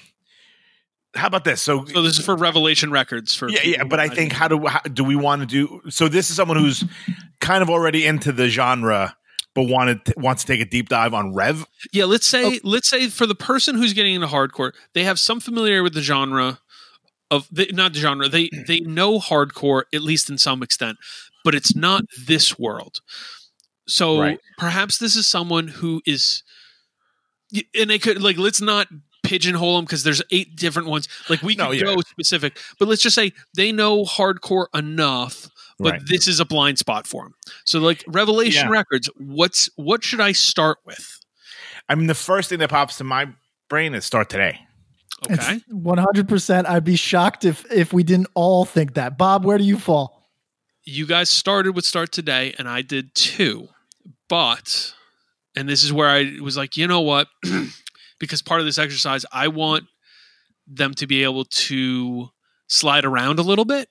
how about this? So So this is for Revelation Records for yeah, yeah, but I think how do how, do we want to do? So this is someone who's kind of already into the genre, but wanted to, wants to take a deep dive on Rev. Yeah, let's say Oh. let's say for the person who's getting into hardcore, they have some familiarity with the genre of the, not the genre. They they know hardcore at least in some extent, but it's not this world. So Right. perhaps this is someone who is, and they could like let's not pigeonhole them because there's eight different ones. Like we No, could yeah. go specific, but let's just say they know hardcore enough. But Right. this is a blind spot for them. So, like Revelation Yeah. Records, what's what should I start with? I mean, the first thing that pops to my brain is start today. Okay. 100%. I'd be shocked if if we didn't all think that. Bob, where do you fall? you guys started with start today and i did too but and this is where i was like you know what because part of this exercise i want them to be able to slide around a little bit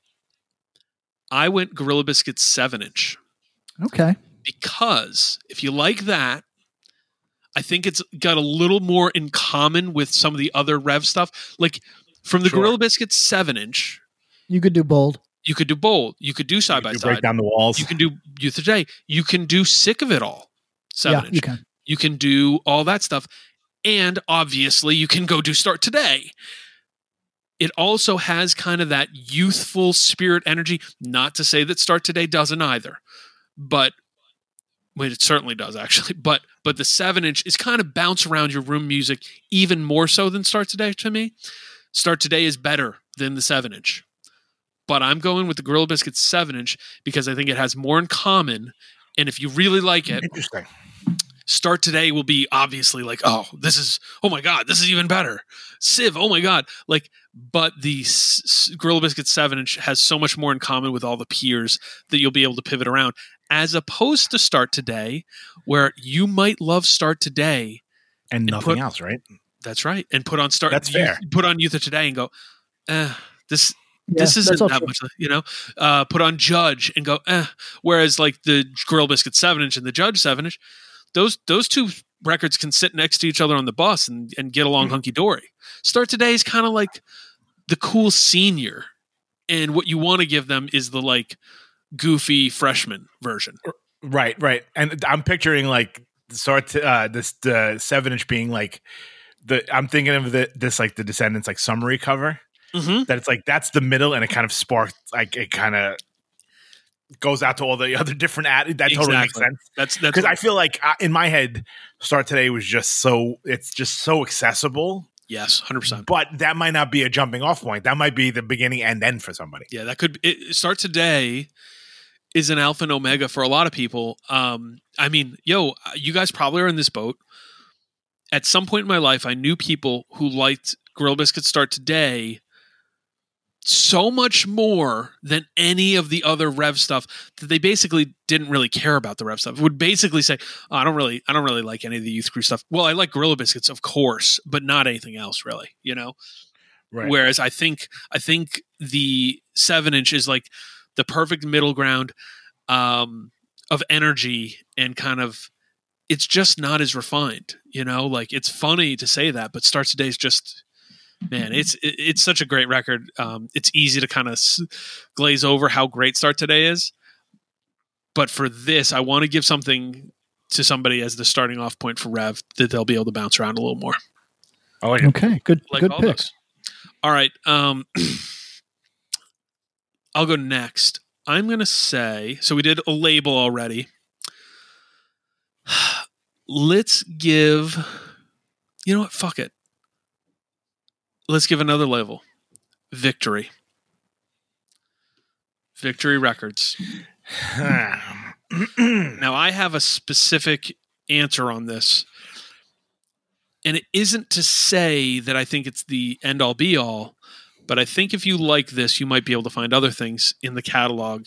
i went gorilla biscuits 7 inch Okay. because if you like that i think it's got a little more in common with some of the other rev stuff like from the Sure. gorilla biscuits 7 inch You could do bold. You could do bold. You could do side by You side. break down the walls. You can do youth today. You can do sick of it all. Seven yeah, inch. you can. You can do all that stuff. And obviously, you can go do Start Today. It also has kind of that youthful spirit energy. Not to say that Start Today doesn't either, but well, it certainly does actually. But but the seven inch is kind of bounce around your room music even more so than Start Today to me. Start Today is better than the seven inch, but I'm going with the Gorilla Biscuit seven inch because I think it has more in common. And if you really like it, Interesting. Start today will be obviously like oh this is oh my god this is even better civ oh my god like but the S- S- gorilla biscuit 7 inch has so much more in common with all the peers that you'll be able to pivot around as opposed to start today where you might love start today And nothing put- else, right? that's right and put on start That's Youth- fair. put on youth of today and go eh, this Yeah, this isn't that true. much, you know. Uh, put on Judge and go. Eh. Whereas like the Gorilla Biscuit seven inch and the Judge seven inch, those those two records can sit next to each other on the bus and, and get along Mhm. hunky dory. Start today is kind of like the cool senior, and what you want to give them is the like goofy freshman version. Right, right. And I'm picturing like sort to, uh this the seven inch being like the I'm thinking of the this like the Descendents like summary cover Mm-hmm. that it's like that's the middle and it kind of sparked like it kind of goes out to all the other different ad that totally makes sense That's that's because I feel like uh, in my head start today was just so it's just so accessible yes, hundred percent. but that might not be a jumping off point that might be the beginning and end for somebody Yeah, that could it, start today is an alpha and omega for a lot of people. Um, I mean, yo, you guys probably are in this boat. At some point in my life, I knew people who liked Gorilla Biscuit Start Today so much more than any of the other Rev stuff that they basically didn't really care about the Rev stuff. Would basically say, oh, "I don't really, I don't really like any of the Youth Crew stuff." Well, I like Gorilla Biscuits, of course, but not anything else, really. You know. right Whereas I think I think the seven inch is like the perfect middle ground um, of energy and kind of it's just not as refined. You know, like it's funny to say that, but Starts Today is just man, it's it's such a great record. Um, it's easy to kind of glaze over how great Start Today is, but for this, I want to give something to somebody as the starting off point for Rev that they'll be able to bounce around a little more I like it Okay, good like good all picks. those. All right. Um, I'll go next. I'm going to say so we did a label already. Let's give, you know what? Fuck it. Let's give another label Victory. Victory Records. Now, I have a specific answer on this. And it isn't to say that I think it's the end all be all, but I think if you like this, you might be able to find other things in the catalog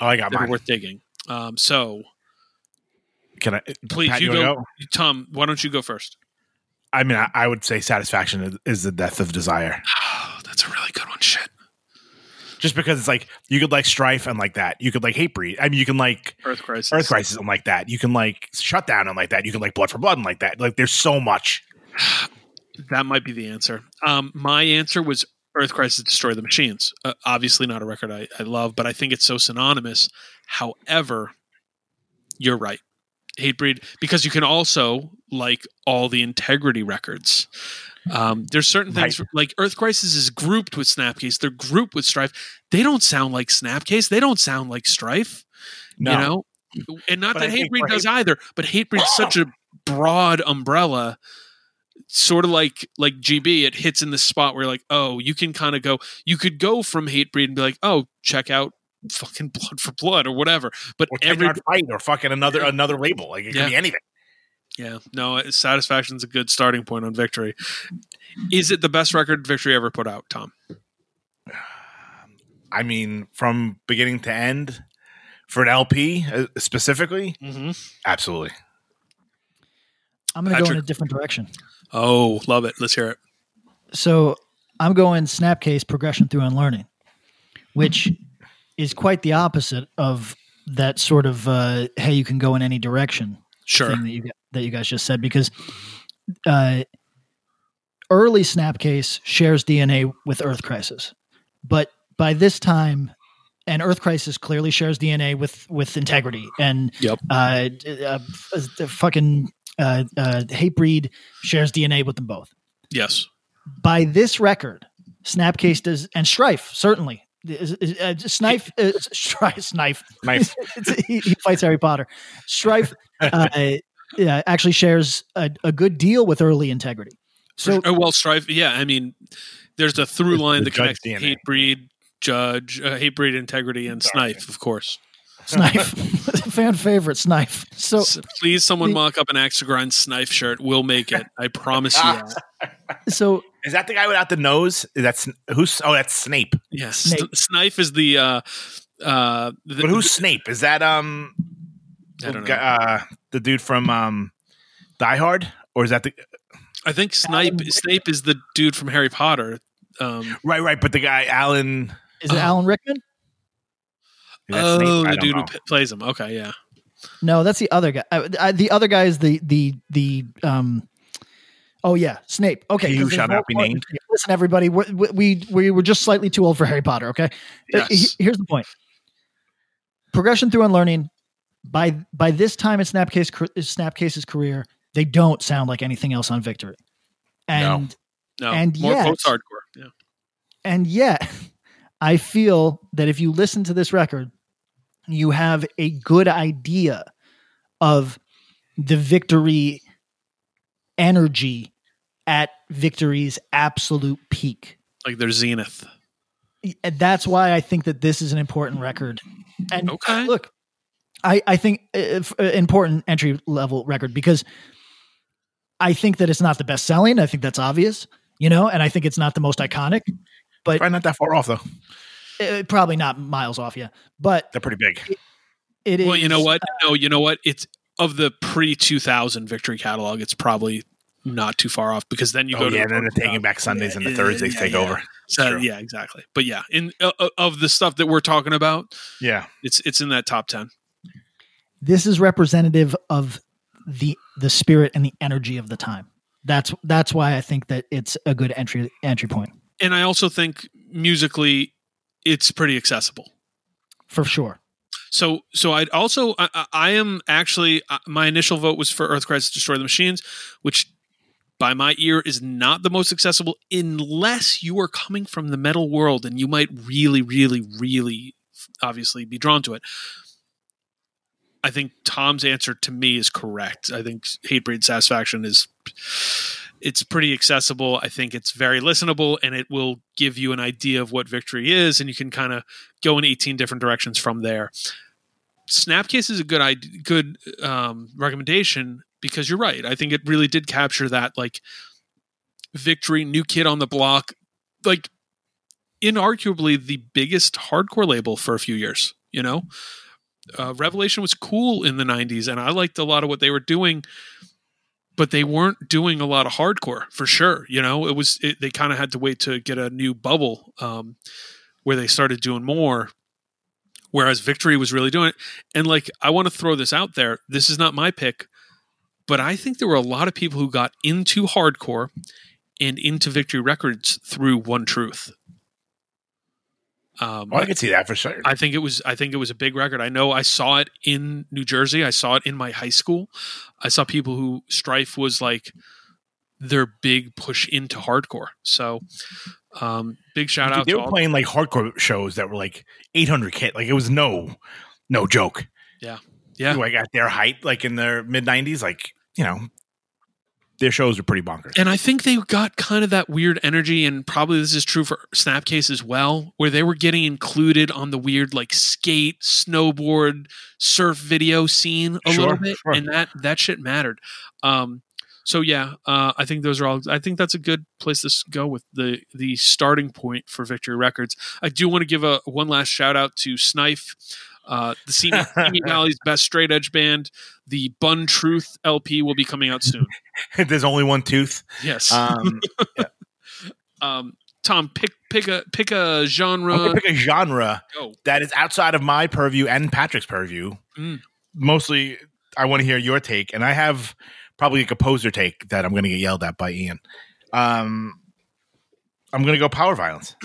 oh I got that are worth digging. Um, so can I please, Pat, you wanna go, Tom. Why don't you go first? I mean I, I would say satisfaction is, is the death of desire Oh, that's a really good one. Shit. just because it's like you could like strife and like that you could like Hatebreed I mean you can like Earth Crisis. Earth Crisis and like that. You can like shut down and like that. You can like Blood for Blood and like that. Like there's so much. That might be the answer. Um, my answer was Earth Crisis Destroy the Machines. Uh, obviously, not a record I, I love, but I think it's so synonymous. However, you're right. Hatebreed, because you can also like all the integrity records. Um, there's certain things like Earth Crisis is grouped with Snapcase. They're grouped with Strife. They don't sound like Snapcase. They don't sound like Strife. No. You know, and not But that Hatebreed does either, but Hatebreed's such a broad umbrella sort of like like GB, it hits in the spot where like, oh, you can kind of go, you could go from Hatebreed and be like, oh, check out fucking Blood for Blood or whatever. But Or every every fight or fucking another another label. Like it Yeah. could be anything. yeah, no, Satisfaction's a good starting point on Victory. Is it the best record Victory ever put out, Tom? I mean, from beginning to end for an LP uh, specifically, Mm-hmm. absolutely. I'm going to go in a different direction. Oh, love it. Let's hear it. So I'm going Snapcase progression through unlearning, which is quite the opposite of that sort of uh, hey, you can go in any direction Sure. thing that you that you guys just said because uh, early Snapcase shares DNA with Earth Crisis, but by this time, and Earth Crisis clearly shares DNA with with Integrity, and Yep. uh, uh, the fucking uh, uh, Hatebreed shares DNA with them both. Yes. By this record, Snapcase does, and Strife certainly. Is- is- uh, Snife, uh, Strife, Snife. Nice. He, he fights Harry Potter. Strife uh, yeah, actually shares a, a good deal with early integrity. So oh, well, strife. Yeah, I mean, there's the through line the that connects DNA. Hatebreed, judge, uh, Hatebreed, integrity, and Sorry. snipe, of course. Snife, fan favorite Snife. So S- please, someone the- mock up an axe grind snipe shirt. We'll make it. I promise you that. so Is that the guy without the nose? That's Sn- who's? Oh, that's Snape. Yes, Snape. snipe is the. uh uh the, But who's Snape? Is that um I don't know. uh the dude from um Die Hard, or is that the I think snipe Alan Snape is the dude from Harry Potter. Um, right? Right, but the guy Alan. is it Oh. Alan Rickman? oh, Snape? The dude know. who p- plays him. Okay, yeah. No, that's the other guy. Uh, uh, the other guy is the the the um. Oh yeah, Snape. Okay, He who shall not be no- named. Listen, everybody, we we we were just slightly too old for Harry Potter. Okay, Uh, Yes. here's the point: progression through unlearning. By by this time in Snapcase Snapcase's career, they don't sound like anything else on Victory, and No, And more yet- hardcore. Yeah. and yet I feel that if you listen to this record, you have a good idea of the victory energy at victory's absolute peak. Like their zenith. And that's why I think that this is an important record. And Okay. look, I, I think uh, f- uh, important entry level record because I think that it's not the best selling. I think that's obvious, you know, and I think it's not the most iconic, but Probably not that far off though. uh, probably not miles off yeah but They're pretty big. it is Well, you know what? No, you know what? It's of the pre 2000 victory catalog. It's probably not too far off because then you oh go to yeah, the and then they're taking back Sundays and the Yeah, Thursdays yeah, take yeah. over. So, yeah, exactly. But yeah, in uh, of the stuff that we're talking about, Yeah, it's it's in that top 10. this is representative of the the spirit and the energy of the time that's that's why i think that it's a good entry entry point. point And I also think musically it's pretty accessible. for sure So, so I'd also I, I- I am actually uh, my initial vote was for Earth Crisis Destroy the Machines, which by my ear is not the most accessible unless you are coming from the metal world and you might really, really, really obviously be drawn to it. I think Tom's answer to me is correct. I think Hatebreed Satisfaction is it's pretty accessible. I think it's very listenable and it will give you an idea of what victory is and you can kind of go in 18 different directions from there. Snapcase is a good good um, recommendation because you're right. I think it really did capture that like victory, new kid on the block, like inarguably the biggest hardcore label for a few years. You know, uh, Revelation was cool in the '90s, and I liked a lot of what they were doing, but they weren't doing a lot of hardcore for sure. You know, it was it, they kind of had to wait to get a new bubble um, where they started doing more whereas Victory was really doing it. And like, I want to throw this out there. This is not my pick, but I think there were a lot of people who got into hardcore and into Victory Records through One Truth. Um, well, I could see that for sure. I think it was I think it was a big record. I know I saw it in New Jersey. I saw it in my high school. I saw people who Strife was like their big push into hardcore. So um big shout out they to were playing like hardcore shows that were like 800 k. Like it was no, no joke. Yeah, yeah. Like at their height, like in their mid 90s, like you know, their shows were pretty bonkers. And I think they got kind of that weird energy, and probably this is true for Snapcase as well, where they were getting included on the weird like skate, snowboard, surf video scene a Sure, little bit, sure. and that that shit mattered. Um, so yeah, uh, I think those are all. I think that's a good place to go with the the starting point for Victory Records. I do want to give a one last shout out to Snife. Uh, the Simi Simi Valley's best straight edge band, the Bun Truth LP will be coming out soon. There's only one tooth. Yes. Um, um, Tom, pick pick a pick a genre. pick a genre Go. that is outside of my purview and Patrick's purview. Mm. Mostly, I want to hear your take, and I have probably a composer take that I'm going to get yelled at by Ian. Um, I'm going to go power violence.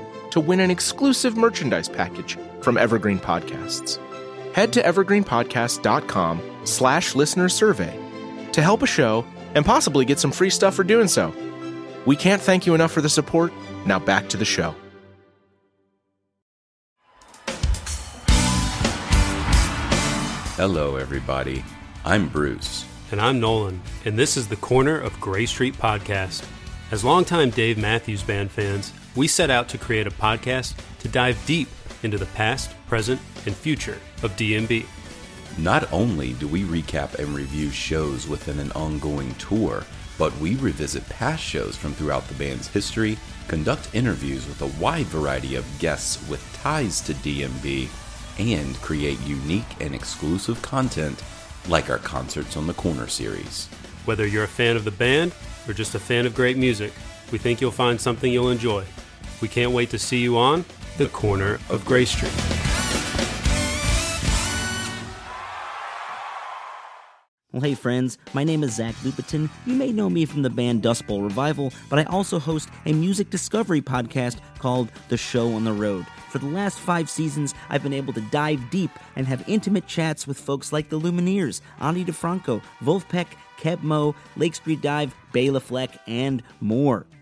to win an exclusive merchandise package from Evergreen Podcasts. Head to evergreenpodcast.com slash listener survey to help a show and possibly get some free stuff for doing so. We can't thank you enough for the support. Now back to the show. Hello, everybody. I'm Bruce. And I'm Nolan, and this is the Corner of Gray Street podcast. As longtime Dave Matthews Band fans, we set out to create a podcast to dive deep into the past, present, and future of DMB. Not only do we recap and review shows within an ongoing tour, but we revisit past shows from throughout the band's history, conduct interviews with a wide variety of guests with ties to DMB, and create unique and exclusive content like our Concerts on the Corner series. Whether you're a fan of the band or just a fan of great music, we think you'll find something you'll enjoy. We can't wait to see you on The Corner of Gray Street. Well, hey friends, my name is Zach Lupetin. You may know me from the band Dust Bowl Revival, but I also host a music discovery podcast called The Show on the Road. For the last five seasons, I've been able to dive deep and have intimate chats with folks like the Lumineers, Ani DiFranco, Vulfpeck, Keb Mo, Lake Street Dive, Bela Fleck, and more.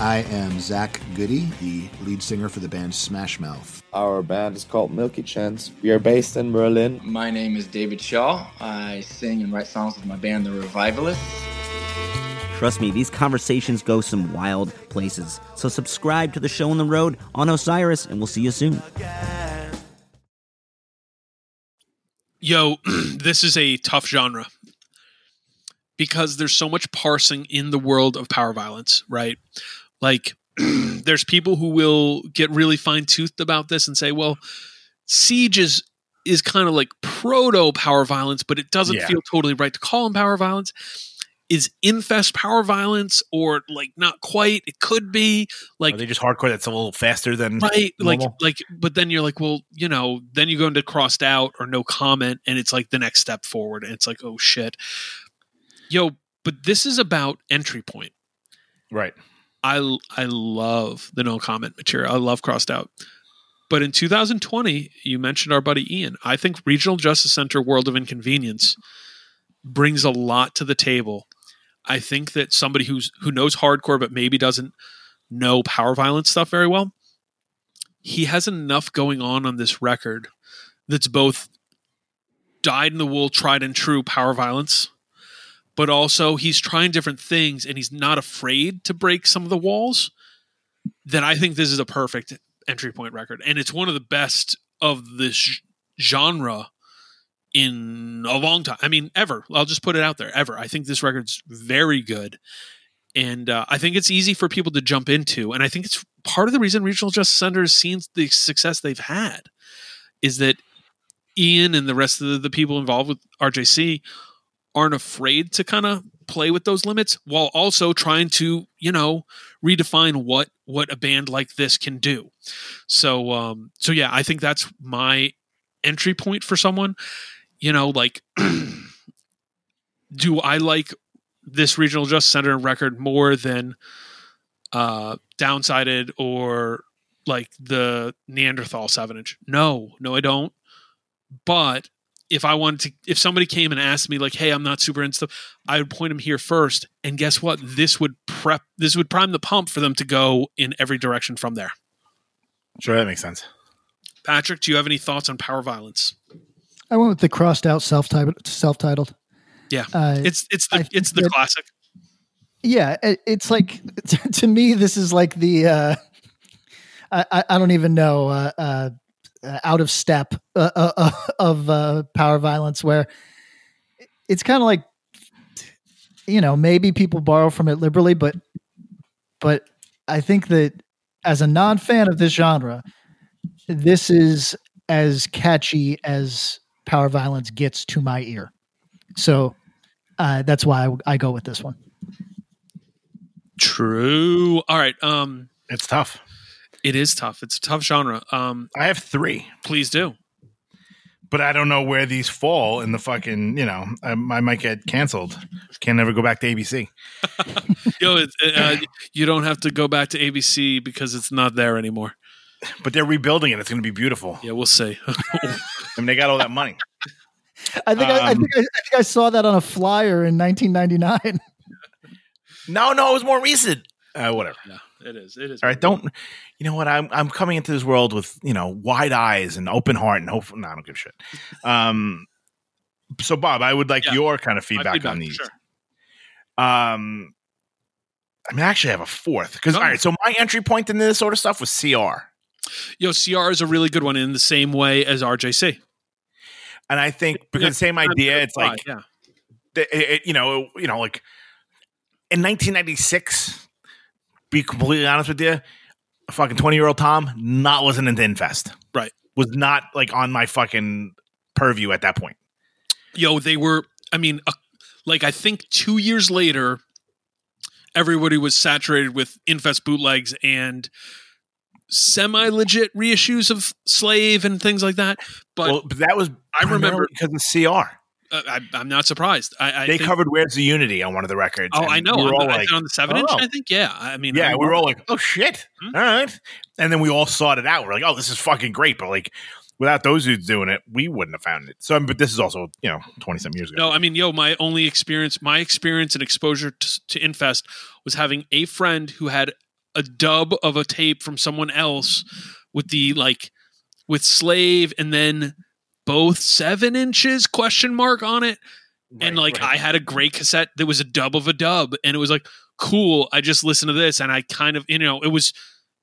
I am Zach Goode, the lead singer for the band Smash Mouth. Our band is called Milky Chance. We are based in Berlin. My name is David Shaw. I sing and write songs with my band, The Revivalists. Trust me, these conversations go some wild places. So subscribe to the show on the road on Osiris, and we'll see you soon. Yo, this is a tough genre because there's so much parsing in the world of power violence, right? Like, there's people who will get really fine toothed about this and say, well, Siege is is kind of like proto power violence, but it doesn't Yeah. feel totally right to call him power violence. Is Infest power violence or like not quite? It could be like Are they just hardcore that's a little faster than right like like but then you're like well you know then you go into crossed out or no comment and it's like the next step forward and it's like oh shit yo but this is about entry point right i i love the no comment material. I love crossed out. But in 2020 you mentioned our buddy ian. I think regional justice center world of inconvenience brings a lot to the table. I think that somebody who's who knows hardcore but maybe doesn't know power violence stuff very well he has enough going on on this record that's both dyed in the wool tried and true power violence but also he's trying different things and he's not afraid to break some of the walls then i think this is a perfect entry point record. And it's one of the best of this genre in a long time i mean ever. I'll just put it out there ever. I think this record's very good. And uh, I think it's easy for people to jump into. And I think it's part of the reason Regional Justice Center has seen the success they've had is that Ian and the rest of the, the people involved with RJC aren't afraid to kind of play with those limits while also trying to, you know, redefine what what a band like this can do. So um so yeah, I think that's my entry point for someone. You know, like do I like this regional justice center record more than uh downsided or like the neanderthal inch no no i don't but if i wanted to if somebody came and asked me like hey i'm not super into stuff i would point them here first. And guess what? This would prep this would prime the pump for them to go in every direction from there. Sure that makes sense. Patrick do you have any thoughts on power violence? I went with the crossed out self self titled. yeah. Uh, it's it's the I it's the they're- classic. Yeah, it, it's like to me, this is like the uh, I, I- I don't even know uh, uh, out of step uh, uh, uh, of uh, power violence, where it's kind of like you know maybe people borrow from it liberally, but but I think that as a non fan of this genre, this is as catchy as power violence gets to my ear. So uh, that's why I, I go with this one. True. All right. Um, it's tough. It is tough. It's a tough genre. Um, I have three. Please do. But I don't know where these fall in the fucking. You know, I, I might get canceled. Can't never go back to ABC. Yo, it, uh, you don't have to go back to ABC because it's not there anymore. But they're rebuilding it. It's going to be beautiful. Yeah, we'll see. I mean, they got all that money. I think I, I Um, think I, I think I saw that on a flyer in 1999. No, no, it was more recent. Uh, whatever. It is. It is. All right, don't. You know what? I'm I'm coming into this world with you know wide eyes and open heart and hope. No, I don't give a shit. Um. So, Bob, I would like Yeah. your kind of feedback, feedback, on these. Sure. Um. I mean, I actually have a fourth because Oh. all right. So my entry point into this sort of stuff was CR, Yo, CR is a really good one in the same way as RJC. and I think because Yeah, the same idea, it's like yeah. it, it- you know, you know, like in 1996. Be completely honest with you, fucking 20 year old Tom not listening to Infest. Right. Was not like on my fucking purview at that point. Yo, they were. I mean, uh, like I think two years later, everybody was saturated with Infest bootlegs and semi legit reissues of Slave and things like that. But well, but that was I remember because of CR. Uh, I, I'm not surprised. I, I they think- covered "Where's the Unity" on one of the records. Oh, I know. We were on all the, like, on the seven inch, oh. I think. Yeah. I mean, yeah, I we were all like, "Oh shit!" Hmm? All right, and then we all sought it out. We're like, "Oh, this is fucking great!" But like, without those dudes doing it, we wouldn't have found it. So, but this is also you know twenty some years ago. No, I mean, yo, my only experience, my experience and exposure to, to Infest was having a friend who had a dub of a tape from someone else with the like with Slave and then both seven inches question mark on it. and like I had a great cassette that was a dub of a dub, and it was like cool. I just listened to this, and I kind of you know it was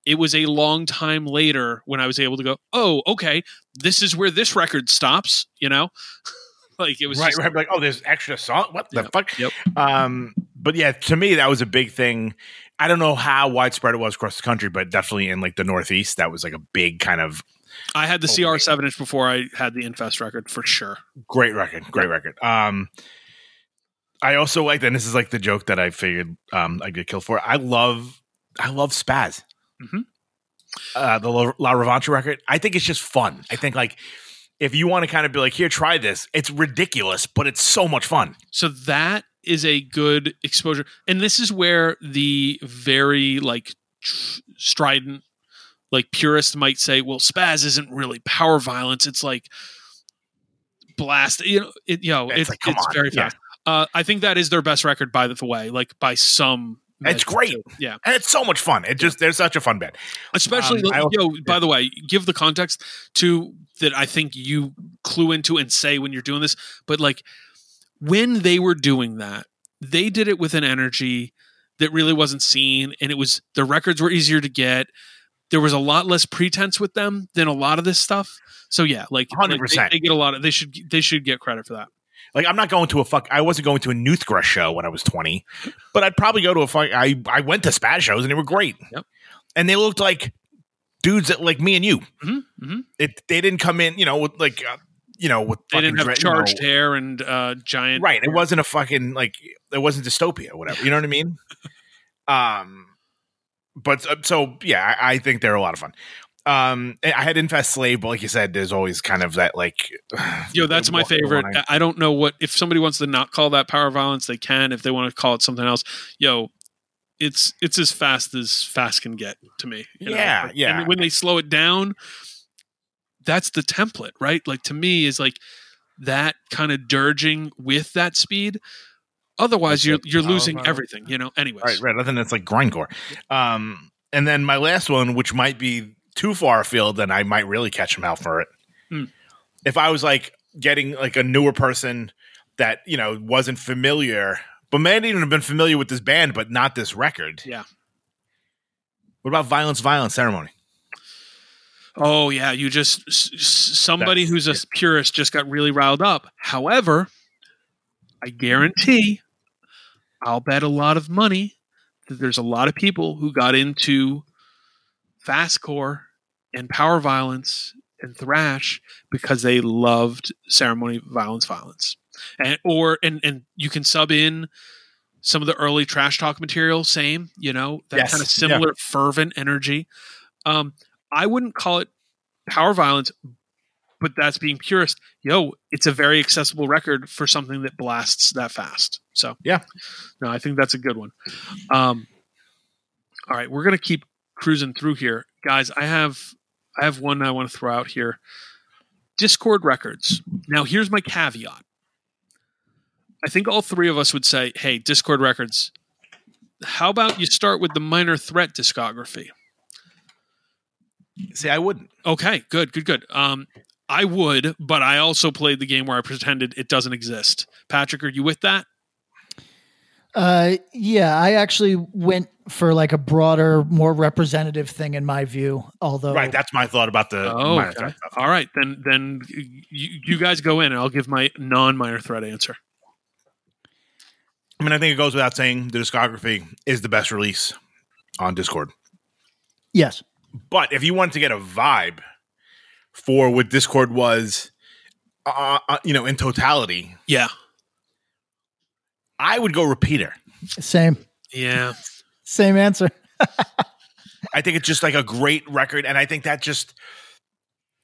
it was a long time later when I was able to go, oh, okay, this is where this record stops. You know, like it was right, just- right. Like, oh, there's extra song. What the Yep, fuck? Yep. Um, but yeah, to me, that was a big thing. I don't know how widespread it was across the country, but definitely in like the Northeast, that was like a big kind of I had the CR seven inch before I had the Infest record for sure. great record. Great record. Um, I also like, and this is like the joke that I figured um, I'd get killed for. I love, I love Spazz. Mhm. Uh, the La, La Revancha record. I think it's just fun. I think like if you want to kind of be like, here, try this. It's ridiculous, but it's so much fun. So that is a good exposure, and this is where the very like tr- strident, like purist might say, "Well, spazz isn't really power violence; it's like blast." You know, it, you know, It's it's like, it's very yeah. fast. Uh, I think that is their best record by the way, like by some. It's great. too. Yeah. And it's so much fun. It just, they're such a fun band. Especially, Um, yo. By the way, give the context to that. I think you clue into and say when you're doing this, but like when they were doing that, they did it with an energy that really wasn't seen, and it was the records were easier to get. There was a lot less pretense with them than a lot of this stuff. So yeah, like like, 100%. they, get a lot of. They should they should get credit for that. Like I'm not going to a fuck. I wasn't going to a Newthgrass show when I was 20, but I'd probably go to a fuck. I I went to Spazz shows and they were great. Yep. And they looked like dudes that like me and you. Mm-hmm. It they didn't come in, you know, with like uh, you know with They didn't have fucking dre- you charged know- hair and uh, giant. right. It wasn't a fucking like it wasn't dystopia or whatever. You know what I mean? um, but uh, so yeah, I, I think they're a lot of fun. Um, I had Infest Slave, but like you said, there's always kind of that like. Yo, that's my favorite. line. I don't know what if somebody wants to not call that power violence, they can. If they want to call it something else, yo, it's it's as fast as fast can get to me. you know? Yeah, And yeah. when they slow it down, that's the template, right? Like to me, is like that kind of dirging with that speed. Otherwise, That's you're you're losing everything. You know. Anyways, Right, right. Other than it's like grindcore. Um, and then my last one, which might be too far afield, then I might really catch him out for it. Hmm. If I was like getting like a newer person that you know wasn't familiar, but may not even have been familiar with this band, but not this record. Yeah. What about Violence, Violence Ceremony? Oh yeah, you just somebody who's a purist just got really riled up. However, I guarantee I'll bet a lot of money that there's a lot of people who got into fastcore and power violence and thrash because they loved ceremony violence violence. And or and and you can sub in some of the early trash talk material same, you know, that Yes, kind of yeah. similar fervent energy. Um I wouldn't call it power violence, but that's being purist. Yo, it's a very accessible record for something that blasts that fast. So yeah, no, I think that's a good one. Um, all right, we're gonna keep cruising through here, guys. I have I have one I want to throw out here. Dischord Records. Now, here's my caveat. I think all three of us would say, "Hey, Dischord Records, how about you start with the Minor Threat discography?" See, I wouldn't. Okay, good, good, good. Um, I would, but I also played the game where I pretended it doesn't exist. Patrick, are you with that? Uh, yeah, I actually went for like a broader, more representative thing in my view. Although, Right, that's my thought about the Oh, minor okay. stuff. all right. Then, then you, you guys go in, and I'll give my non-minor threat answer. I mean, I think it goes without saying the discography is the best release on Dischord. yes, But if you want to get a vibe for what Dischord was, uh, uh, you know, in totality, Yeah, I would go repeater. same, yeah. same answer. I think it's just like a great record, and I think that just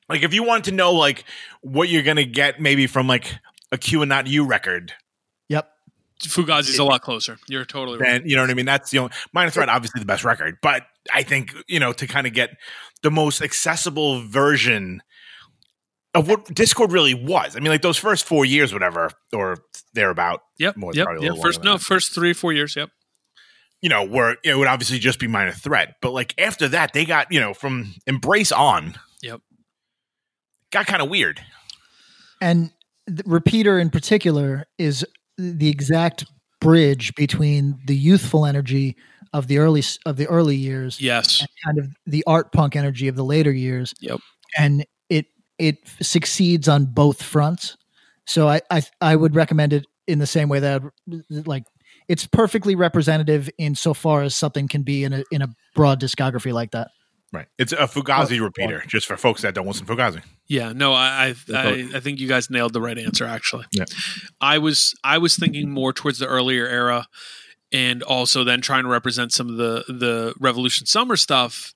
like if you want to know like what you're gonna get maybe from like a Q and Not U record, Yep. Fugazi's a lot closer. You're totally right. then you know what I mean. That's the only Minor Threat, obviously the best record, but I think you know to kind of get the most accessible version of what Dischord really was. I mean, like those first four years, whatever, or thereabout. Yep. more yep. probably a Yep. First, no, first three, four years. Yep. you know, where it would obviously just be minor threat. But like after that, they got, you know, from embrace on, Yep. got kind of weird. And the repeater in particular is the exact bridge between the youthful energy of the early of the early years Yes. and kind of the art punk energy of the later years. Yep. And it it succeeds on both fronts. So I I, I would recommend it in the same way that I'd- like it's perfectly representative in so far as something can be in a in a broad discography like that. Right. It's a Fugazi Oh, repeater, just for folks that don't listen to Fugazi. Yeah, no, I I, I I think you guys nailed the right answer. Actually, Yeah. I was I was thinking more towards the earlier era, and also then trying to represent some of the the Revolution Summer stuff,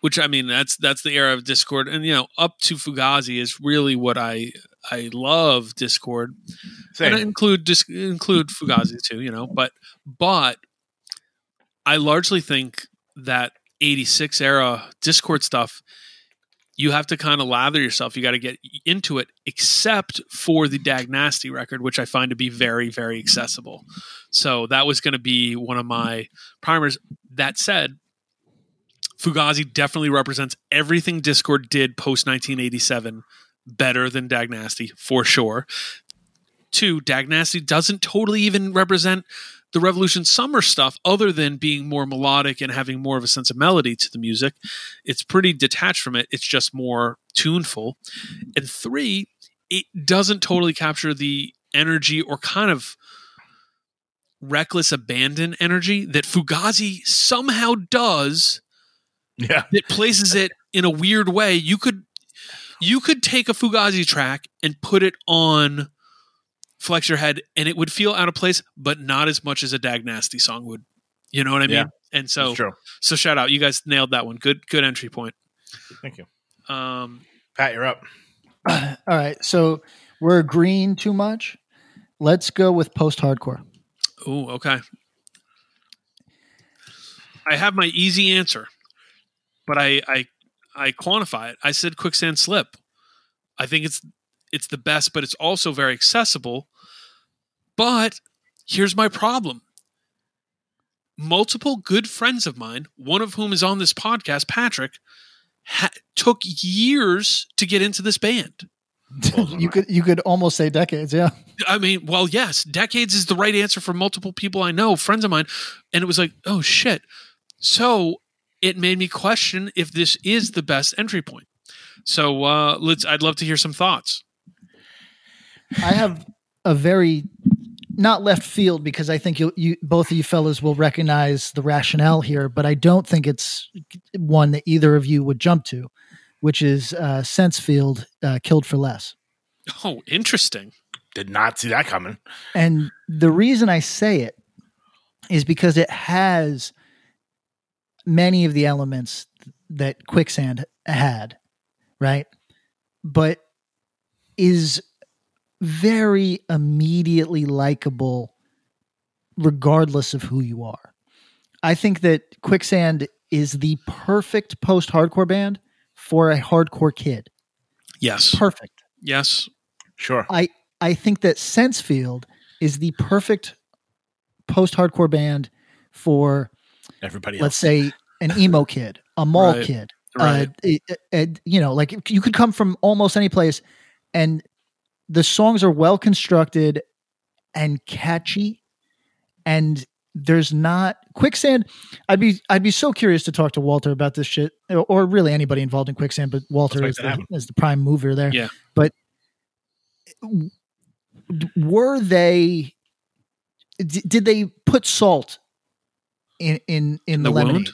which I mean that's that's the era of Dischord, and you know up to Fugazi is really what I I love Dischord, Same. and I include dis- include Fugazi too, you know, but but I largely think that 86 era Dischord stuff you have to kind of lather yourself. You got to get into it, except for the Dag Nasty record, which I find to be very, very accessible. So that was going to be one of my primers. That said, Fugazi definitely represents everything Dischord did post 1987 better than Dag Nasty for sure. Two, Dag Nasty doesn't totally even represent the Revolution Summer stuff other than being more melodic and having more of a sense of melody to the music. It's pretty detached from it. It's just more tuneful. And three, it doesn't totally capture the energy or kind of reckless abandon energy that Fugazi somehow does Yeah. that places it in a weird way. You could you could take a Fugazi track and put it on Flex Your Head and it would feel out of place, but not as much as a Dag Nasty song would. You know what I mean? Yeah, and so true. so shout out. You guys nailed that one. Good good entry point. Thank you. Um Pat, you're up. All right. So we're agreeing too much. Let's go with post hardcore. Oh, okay. I have my easy answer, but I, I I quantify it. I said quicksand slip. I think it's it's the best, but it's also very accessible. But here's my problem. Multiple good friends of mine, one of whom is on this podcast, Patrick, ha- took years to get into this band. you could you could almost say decades. Yeah. I mean, well, yes, decades is the right answer for multiple people I know, friends of mine. And it was like, oh shit. So it made me question if this is the best entry point. So uh let's I'd love to hear some thoughts. I have a very not left field because I think you, you both of you fellas will recognize the rationale here, but I don't think it's one that either of you would jump to, which is uh, Sensefield uh, killed for less. Oh, interesting. Did not see that coming. And the reason I say it is because it has many of the elements that Quicksand had, right? But is very immediately likable regardless of who you are. I think that Quicksand is the perfect post hardcore band for a hardcore kid. Yes. Perfect. Yes. Sure. I I think that Sensefield is the perfect post hardcore band for Everybody let's say an emo kid, a mall Right. kid. Right. Uh, you know, like you could come from almost any place and the songs are well constructed and catchy and there's not quicksand i'd be i'd be so curious to talk to walter about this shit or, or really anybody involved in quicksand but walter is the, is the prime mover there Yeah. but were they d- did they put salt in in in the, the lemonade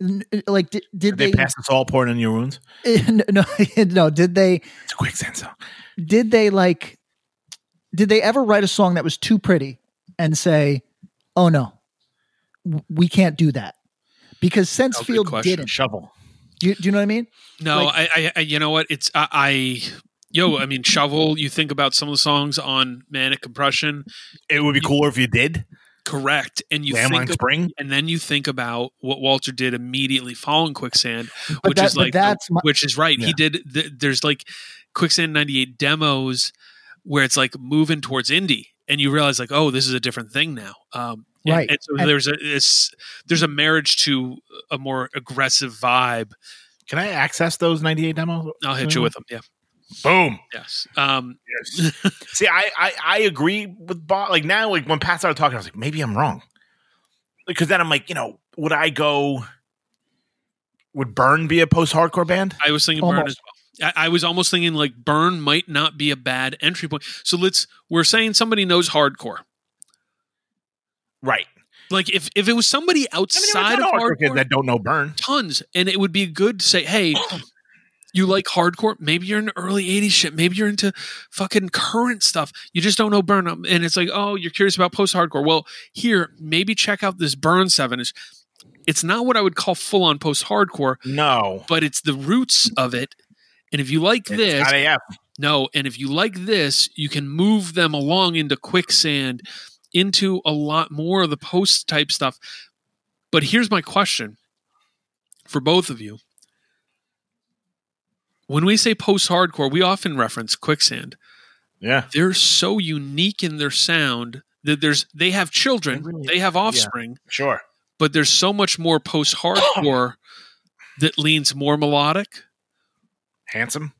N- uh, like did, did Did they, they, pass the salt pouring in your wounds? no no did they It's a quicksand song. Did they like did they ever write a song that was too pretty and say oh no we can't do that because sensefield question. didn't shovel do you, do you know what i mean No, Like- I, I, I, you know what? It's I, I, yo, I mean, shovel. You think about some of the songs on Manic Compression. It would be cooler if you did. Correct, and you Landmine think of- Spring? and then you think about what Walter did immediately following Quicksand, But which that- is but like, the- that's my- which is right. He did. The, there's like Quicksand '98 demos where it's like moving towards indie, and you realize like, oh, this is a different thing now. Um, and- Right. And, so And- there's a it's, there's a marriage to a more aggressive vibe. Can I access those 98 demos? I'll hit you with them. Yeah. Boom. Yes. Um, yes. See, I, I I agree with Bob. Like now, like when Pat started talking, I was like, maybe I'm wrong. Because then I'm like, you know, would I go? Would Burn be a post-hardcore band? I was thinking Burn Almost. as well. I, I was almost thinking like Burn might not be a bad entry point. So let's we're saying somebody knows hardcore. Right. Like if if it was somebody outside of hardcore kids hardcore, that don't know Burn. tons, and it would be good to say, hey. You like hardcore? Maybe you're into early '80s shit. Maybe you're into fucking current stuff. You just don't know Burn, um, and it's like, oh, you're curious about post-hardcore. Well, here, maybe check out this Burn Seven. It's, it's not what I would call full-on post-hardcore. No, but it's the roots of it. And if you like this, not no, and if you like this, you can move them along into quicksand, into a lot more of the post type stuff. But here's my question for both of you. When we say post hardcore, we often reference quicksand. Yeah. They're so unique in their sound that there's they have children, they have offspring, Sure. but there's so much more post hardcore that leans more melodic. Handsome.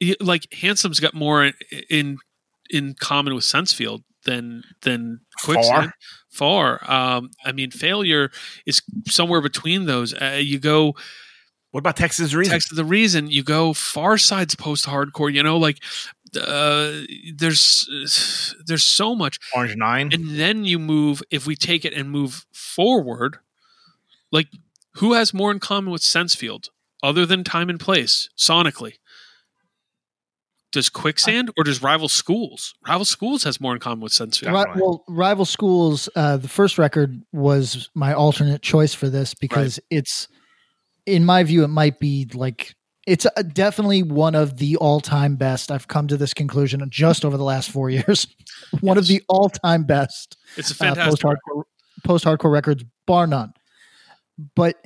y- like Handsome's got more in in, common with Sensefield than than Quicksand. Far. Um, I mean, failure is somewhere between those. Uh, you go. What about Texas Reason? Texas the reason you go Far Side's post hardcore. You know, like uh, there's there's so much Orange Nine, and then you move. If we take it and move forward, like who has more in common with Sensefield other than time and place sonically? Does Quicksand or does Rival Schools? Rival Schools has more in common with Sensefield. Ri- well, Rival Schools, uh, the first record was my alternate choice for this because it's, in my view, it might be like it's uh definitely one of the all-time best. I've come to this conclusion just over the last four years. one of the all-time best. It's a uh, fantastic post-hardcore, post-hardcore records, bar none. But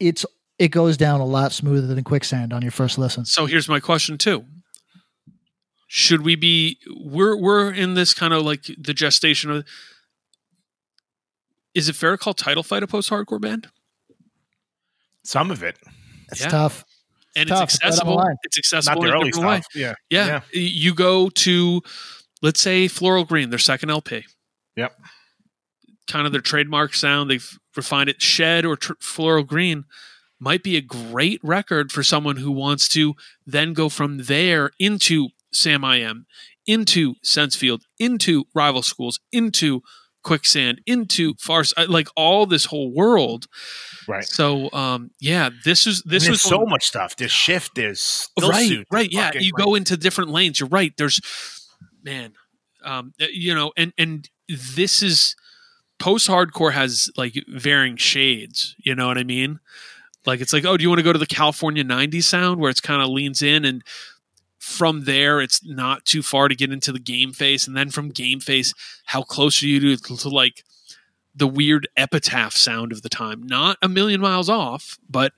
it's it goes down a lot smoother than Quicksand on your first listen. So here's my question too. Should we be we're we're in this kind of like the gestation of is it fair to call title fight a post hardcore band? Some of it. It's Yeah. tough. and tough. it's It's right accessible. line. It's accessible Not the in early stuff. Yeah. Yeah. Yeah. You go to, let's say, Floral Green, their second LP. Yep. Kind of their trademark sound. They've refined it. Shed or tr- Floral Green might be a great record for someone who wants to then go from there into Samiam, into Sensefield, into Rival Schools, into Quicksand, into Farce, like all this whole world. Right. So, um, yeah, this is this was so much stuff. There's shift. There's right, suit. right, yeah. You like- go into different lanes. You're right. There's, man, um, you know, and and this is post hardcore has like varying shades. You know what I mean? Like it's like, oh, do you want to go to the California '90s sound where it's kind of leans in and from there it's not too far to get into the game face and then from game face how close are you to, to like the weird epitaph sound of the time? Not a million miles off but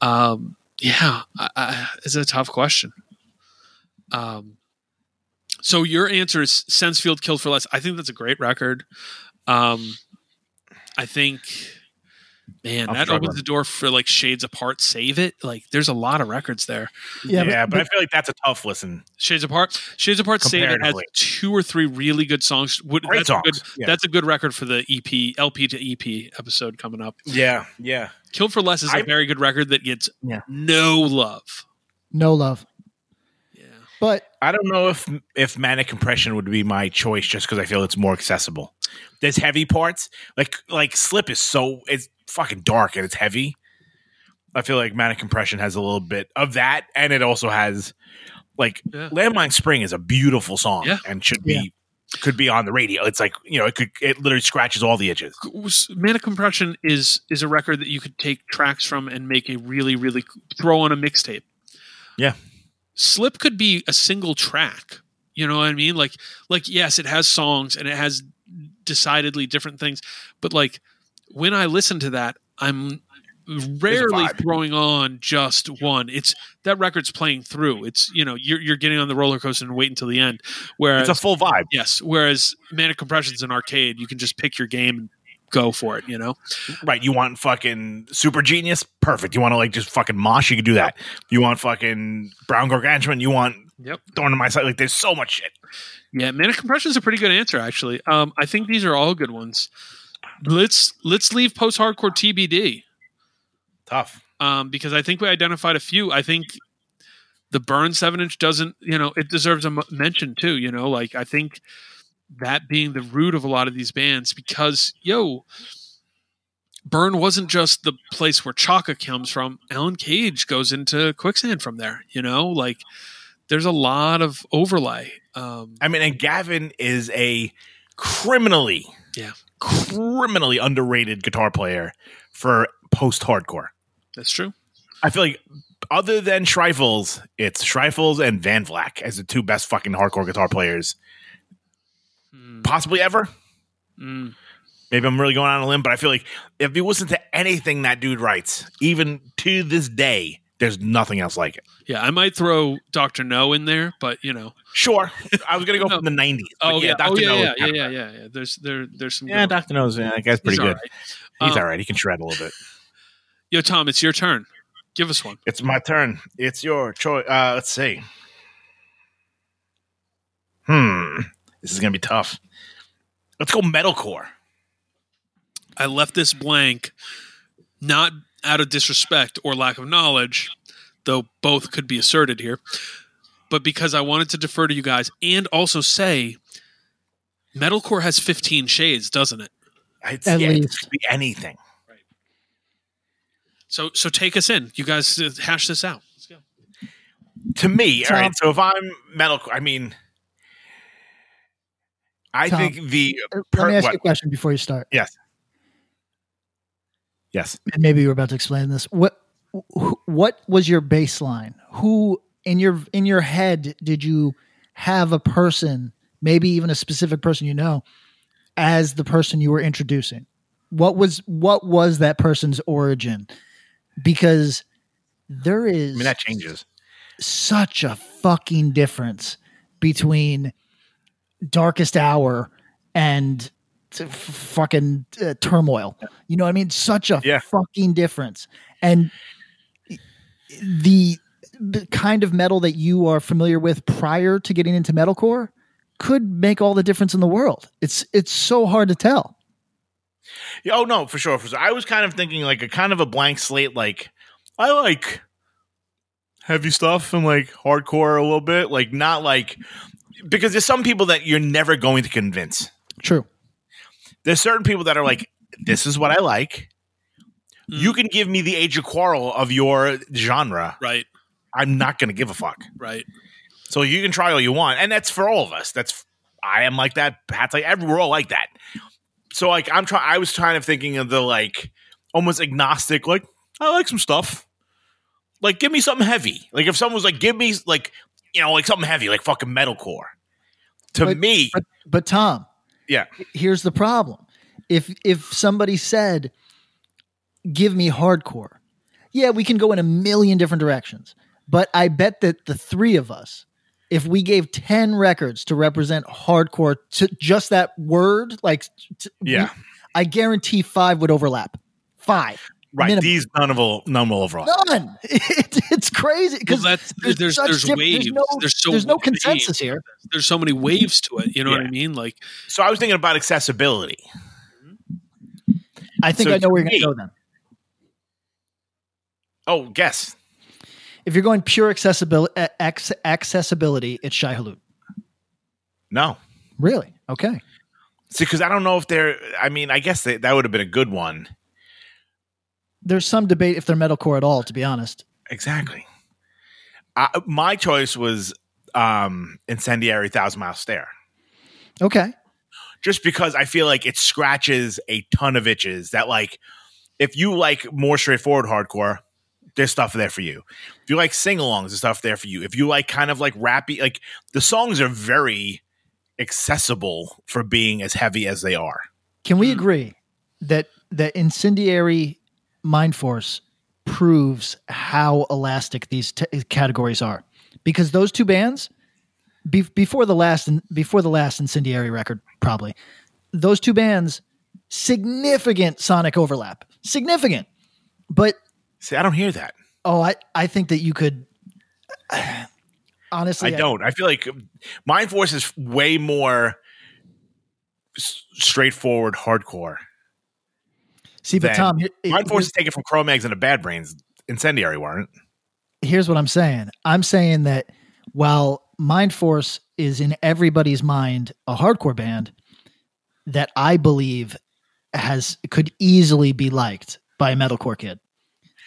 um yeah I, I, it's a tough question. Um so your answer is sensefield killed for less. I think that's a great record. Um i think man I'm that struggling. opens the door for like shades apart save it like there's a lot of records there Yeah, but, I feel like that's a tough listen. Shades Apart. Shades Apart Save It has two or three really good songs. Great that's a good yeah. that's a good record for the EP LP to EP episode coming up. Yeah, yeah. Killed for Less is a I- very good record that gets Yeah. no love. No love. Yeah. But I don't know if if manic compression would be my choice just because I feel it's more accessible. There's heavy parts like like slip is so it's fucking dark and it's heavy. I feel like manic compression has a little bit of that, and it also has like Yeah. landmine spring is a beautiful song Yeah. and should be could be on the radio. It's like you know it could it literally scratches all the edges. Manic Compression is is a record that you could take tracks from and make a really really throw on a mixtape. Yeah. Slip could be a single track. You know what I mean? Like like yes, it has songs and it has decidedly different things, but like when I listen to that, I'm rarely throwing on just one. It's that record's playing through. It's you know you're you're getting on the roller coaster and wait until the end. Whereas It's a full vibe. yes, whereas Manic Compression's an arcade. You can just pick your game and go for it. You know. Right. You want fucking super genius? Perfect. You want to like just fucking mosh? You can do that. You want fucking brown gargantuan? You want Yep. thorn in my side? Like there's so much shit. Yeah, Manic Compression is a pretty good answer, actually. Um, I think these are all good ones. Let's let's leave post hardcore TBD Tough. um, because I think we identified a few. I think the Burn seven inch doesn't, you know, it deserves a m- mention too. You know, like I think that being the root of a lot of these bands because yo, Burn wasn't just the place where Chaka comes from. Alan Cage goes into Quicksand from there. You know, like there's a lot of overlay. Um, I mean, and Gavin is a criminally, Yeah. Criminally underrated guitar player for post hardcore. that's true. I feel like other than Schreifels, it's Schreifels and Van Vleck as the two best fucking hardcore guitar players Hmm. possibly ever. Mm. Maybe I'm really going on a limb, but I feel like if you listen to anything that dude writes, even to this day, there's nothing else like it. Yeah, I might throw Dr. Know in there, but you know. Sure, I was gonna go No. from the '90s. Oh yeah, oh Dr. yeah, No yeah, yeah, yeah, yeah, yeah. There's there there's some. yeah. Dr. Know's Yeah, that guy's pretty all good. right. He's Um, all right. He can shred a little bit. Yo, Tom, it's your turn. Give us one. It's my turn. It's your choice. Uh, let's see. Hmm. This is gonna be tough. Let's go metalcore. I left this blank, not out of disrespect or lack of knowledge, though both could be asserted here, but because I wanted to defer to you guys and also say, metalcore has 15 shades, doesn't it? It's, At yeah, it least. could be anything. So so take us in. You guys uh, hash this out. Let's go. To me, Tom- all right. So if I'm metalcore, I mean, I Tom, think the Let per- me ask what? you a question before you start. yes, yes. And maybe you were about to explain this. What wh- what was your baseline? Who in your in your head did you have a person, maybe even a specific person you know, as the person you were introducing? What was what was that person's origin? Because there is I mean that changes. such a fucking difference between darkest hour and fucking uh, turmoil you know what i mean such a Yeah. fucking difference and the, the kind of metal that you are familiar with prior to getting into metalcore could make all the difference in the world. It's it's so hard to tell. Yeah, oh no, for sure, for sure. I was kind of thinking like a kind of a blank slate. Like I like heavy stuff and like hardcore a little bit. Like not like because there's some people that you're never going to convince. True. There's certain people that are like, this is what I like. You mm. can give me the age of quarrel of your genre. Right. I'm not going to give a fuck. Right. So you can try all you want, and that's for all of us. That's I am like that. Pat's like every we're all like that. So like I'm trying. I was kind of thinking of the like almost agnostic. Like I like some stuff. Like give me something heavy. Like if someone was like, give me like you know like something heavy, like fucking metalcore. To But- me, But but Tom, yeah, here's the problem. If if somebody said, "Give me hardcore," yeah, we can go in a million different directions. But I bet that the three of us, if we gave ten records to represent hardcore, to just that word, like, t- Yeah. I guarantee five would overlap. Five, right. minimum. These none will none will overall. none. It, it's crazy because Well, that's there's such there's diff- waves. There's no, there's so there's no many consensus here. There's so many waves to it. You know what I mean? Like So I was thinking about accessibility. I think So I know where to you're going to me- go then. Oh, guess. If you're going pure accessibility, ex- accessibility, it's Shai Hulud. No. Really? Okay. See, because I don't know if they're. I mean, I guess they, that would have been a good one. There's some debate if they're metalcore at all, to be honest. Exactly. I, my choice was um Incendiary Thousand Mile Stare. Okay. Just because I feel like it scratches a ton of itches that, like, if you like more straightforward hardcore, there's stuff there for you. If you like sing alongs, there's stuff there for you. If you like kind of like rappy, like the songs are very accessible for being as heavy as they are. Can we hmm. agree that that incendiary Mindforce proves how elastic these t- categories are? Because those two bands, be- before the last before the last incendiary record, probably those two bands, significant sonic overlap, significant. But See, I don't hear that. oh, I I think that you could. Honestly, I don't. I feel like Mindforce is way more s- straightforward hardcore. See, but Tom, here- Mindforce is taken from Cro-Mags and the Bad Brains. Incendiary weren't. here's what I'm saying. I'm saying that while Mindforce is in everybody's mind a hardcore band that I believe has could easily be liked by a metalcore kid.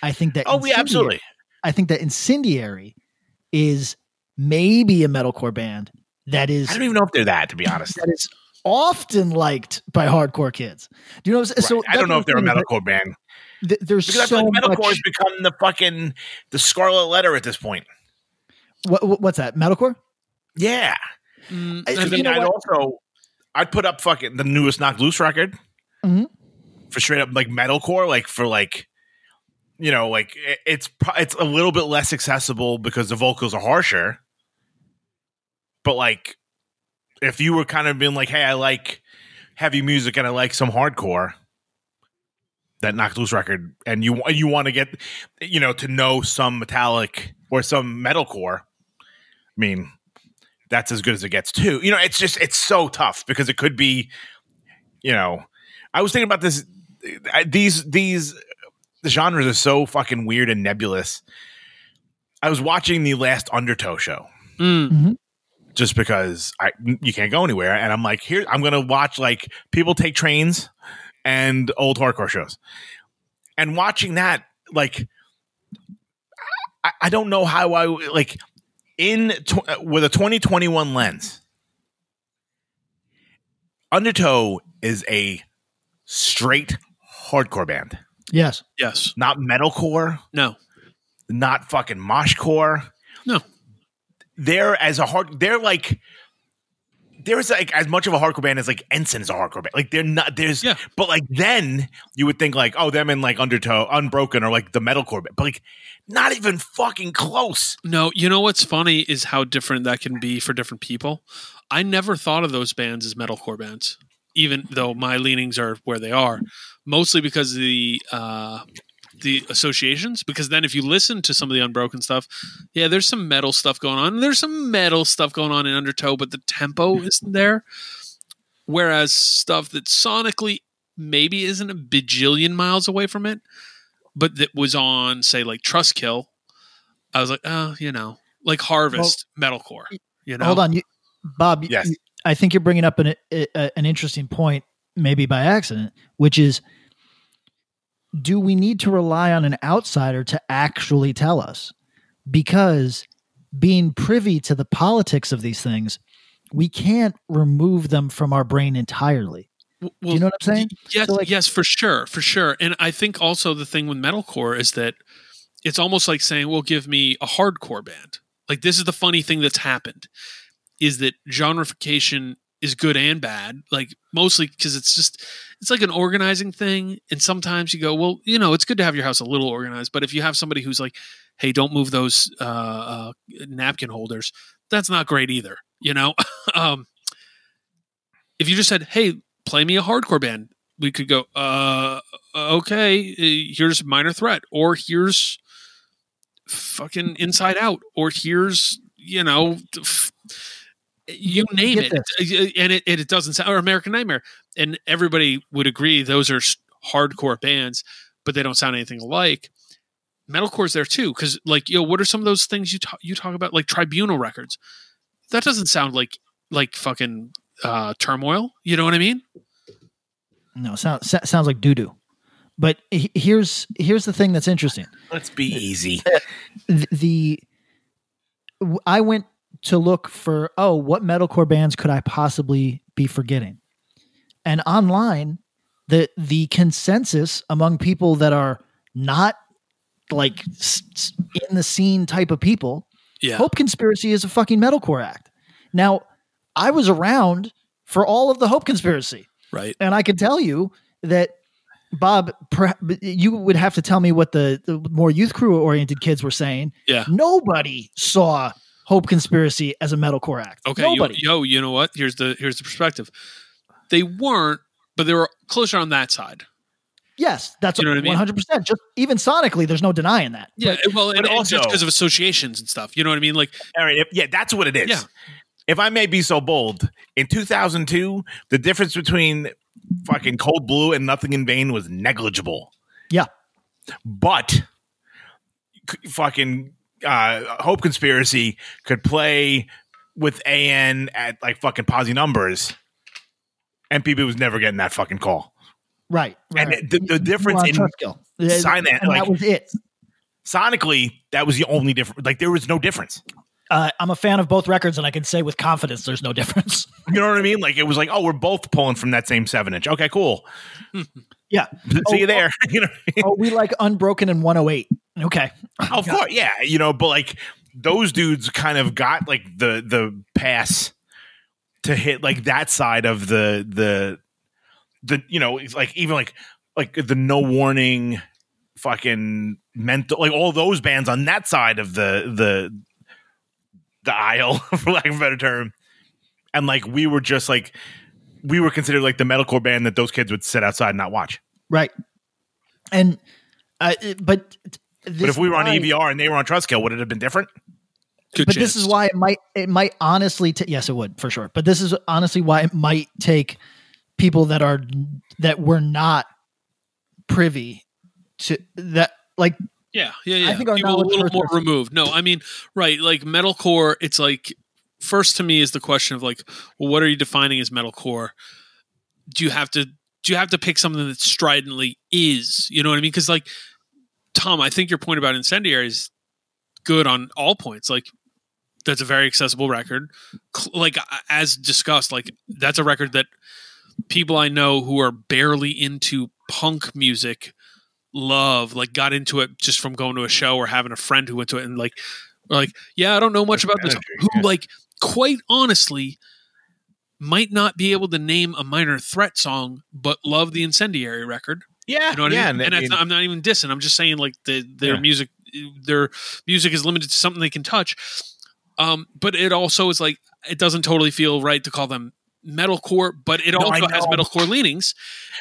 I think that Oh, yeah, absolutely. I think that Incendiary is maybe a metalcore band that is I don't even know if they're that, to be honest. that is often liked by hardcore kids. Do you know what I'm saying? So I don't know if they're a that's what I'm metalcore band. th- There's Because I so feel like metalcore much. has become the fucking the scarlet letter at this point. What, what- what's that? Metalcore? Yeah. mm, I- And then I'd what? also I'd put up fucking the newest Knocked Loose record Mhm. for straight up like metalcore, like for like you know, like it's it's a little bit less accessible because the vocals are harsher. But like, if you were kind of being like, "Hey, I like heavy music and I like some hardcore," that Knocked Loose record, and you you want to get you know to know some metallic or some metalcore, I mean, that's as good as it gets too. You know, it's just it's so tough because it could be, you know, I was thinking about this. These these the genres are so fucking weird and nebulous. I was watching the last Undertow show mm, just because I you can't go anywhere, and I'm like, here I'm gonna watch like people take trains and old hardcore shows, and watching that like I, I don't know how I like in tw- with a 2021 lens. Undertow is a straight hardcore band, Yes. yes. not metalcore, No. not fucking moshcore. No. They're as a hard. They're like. There's like as much of a hardcore band as like Ensign is a hardcore band. Like they're not. There's. Yeah. But like then you would think like oh them and like Undertow, Unbroken or like the metalcore band. But like not even fucking close. No, you know what's funny is how different that can be for different people. I never thought of those bands as metalcore bands, even though my leanings are where they are, mostly because of the uh, the associations because then if you listen to some of the unbroken stuff, yeah, there's some metal stuff going on. There's some metal stuff going on in Undertow, but the tempo isn't there. Whereas stuff that sonically maybe isn't a bajillion miles away from it, but that was on, say, like Trustkill, I was like, oh, you know, like Harvest metalcore. You know, Hold on, you, Bob. Yes. you- I think you're bringing up an a, an interesting point, maybe by accident, which is, do we need to rely on an outsider to actually tell us? Because being privy to the politics of these things, we can't remove them from our brain entirely. Well, Do you know what I'm saying? Yes, So, like- yes, for sure, for sure. And I think also the thing with metalcore is that it's almost like saying, "Well, give me a hardcore band." Like this is the funny thing that's happened is that genreification is good and bad. Like mostly because it's just it's like an organizing thing. And sometimes you go, well, you know, it's good to have your house a little organized, but if you have somebody who's like, "Hey, don't move those uh, uh, napkin holders," that's not great either. You know, um, if you just said, "Hey, play me a hardcore band," we could go, "Uh, okay, uh, here's Minor Threat, or here's fucking Inside Out, or here's you know." f- You name get it, and it, and it doesn't sound or American Nightmare, and everybody would agree those are hardcore bands, but they don't sound anything alike. Metalcore's there too, because like yo, what are some of those things you talk you talk about, like Tribunal Records? That doesn't sound like like fucking uh, turmoil. You know what I mean? No, sounds sounds like doo doo. But here's here's the thing that's interesting. Let's be easy. the, the w- I went to look for oh what metalcore bands could I possibly be forgetting, and online the the consensus among people that are not like in the scene type of people, Yeah. Hope Conspiracy is a fucking metalcore act. Now I was around for all of the Hope Conspiracy. Right. And I can tell you that Bob, you would have to tell me what the, the more youth crew oriented kids were saying. Yeah. Nobody saw Hope Conspiracy as a metalcore act. Okay. you- Nobody. yo, you know what? Here's the here's the perspective. They weren't, but they were closer on that side. yes, that's You know what I mean? one hundred percent. Just even sonically, there's no denying that. Yeah. well, and, but also- just because of associations and stuff. You know what I mean? Like, All right, if, yeah, that's what it is. Yeah. If I may be so bold, in 2002, the difference between fucking Cold Blue and Nothing in Vain was negligible. Yeah. But fucking uh, Hope Conspiracy could play with AN at like fucking posi numbers, and PB was never getting that fucking call. Right. And the, the difference in Trustkill. sign that, and like- that was it. sonically, that was the only difference. Like there was no difference. Uh, I'm a fan of both records, and I can say with confidence there's no difference. You know what I mean? Like it was like, oh, we're both pulling from that same seven inch. Okay, cool. Yeah. See Oh, you there. you know, I mean? oh, we like Unbroken and 108. Okay. of course, yeah. You know, but like those dudes kind of got like the the pass to hit like that side of the the the you know it's like even like like the no warning fucking mental like all those bands on that side of the the the aisle for lack of a better term and like we were just like we were considered like the metalcore band that those kids would sit outside and not watch Right. And, uh, but, but if we were on EVR and they were on Trustkill, would it have been different? good but this is why it might it might honestly ta- yes it would for sure but this is honestly why it might take people that are that were not privy to that like Yeah, yeah, yeah. I think our People a little more us. removed. No, I mean, right, like metalcore. It's like first to me is the question of like, well, what are you defining as metalcore? Do you have to do you have to pick something that stridently is? You know what I mean? Because like Tom, I think your point about incendiary is good on all points. Like that's a very accessible record. Like as discussed, like that's a record that people I know who are barely into punk music love like got into it just from going to a show or having a friend who went to it and like like yeah i don't know much about this who like quite honestly might not be able to name a minor threat song but love the incendiary record Yeah, you know what yeah, i and mean and mean- not, i'm not even dissing i'm just saying like the, their Yeah. music their music is limited to something they can touch um but it also is like it doesn't totally feel right to call them metalcore, but it No, also has metalcore leanings.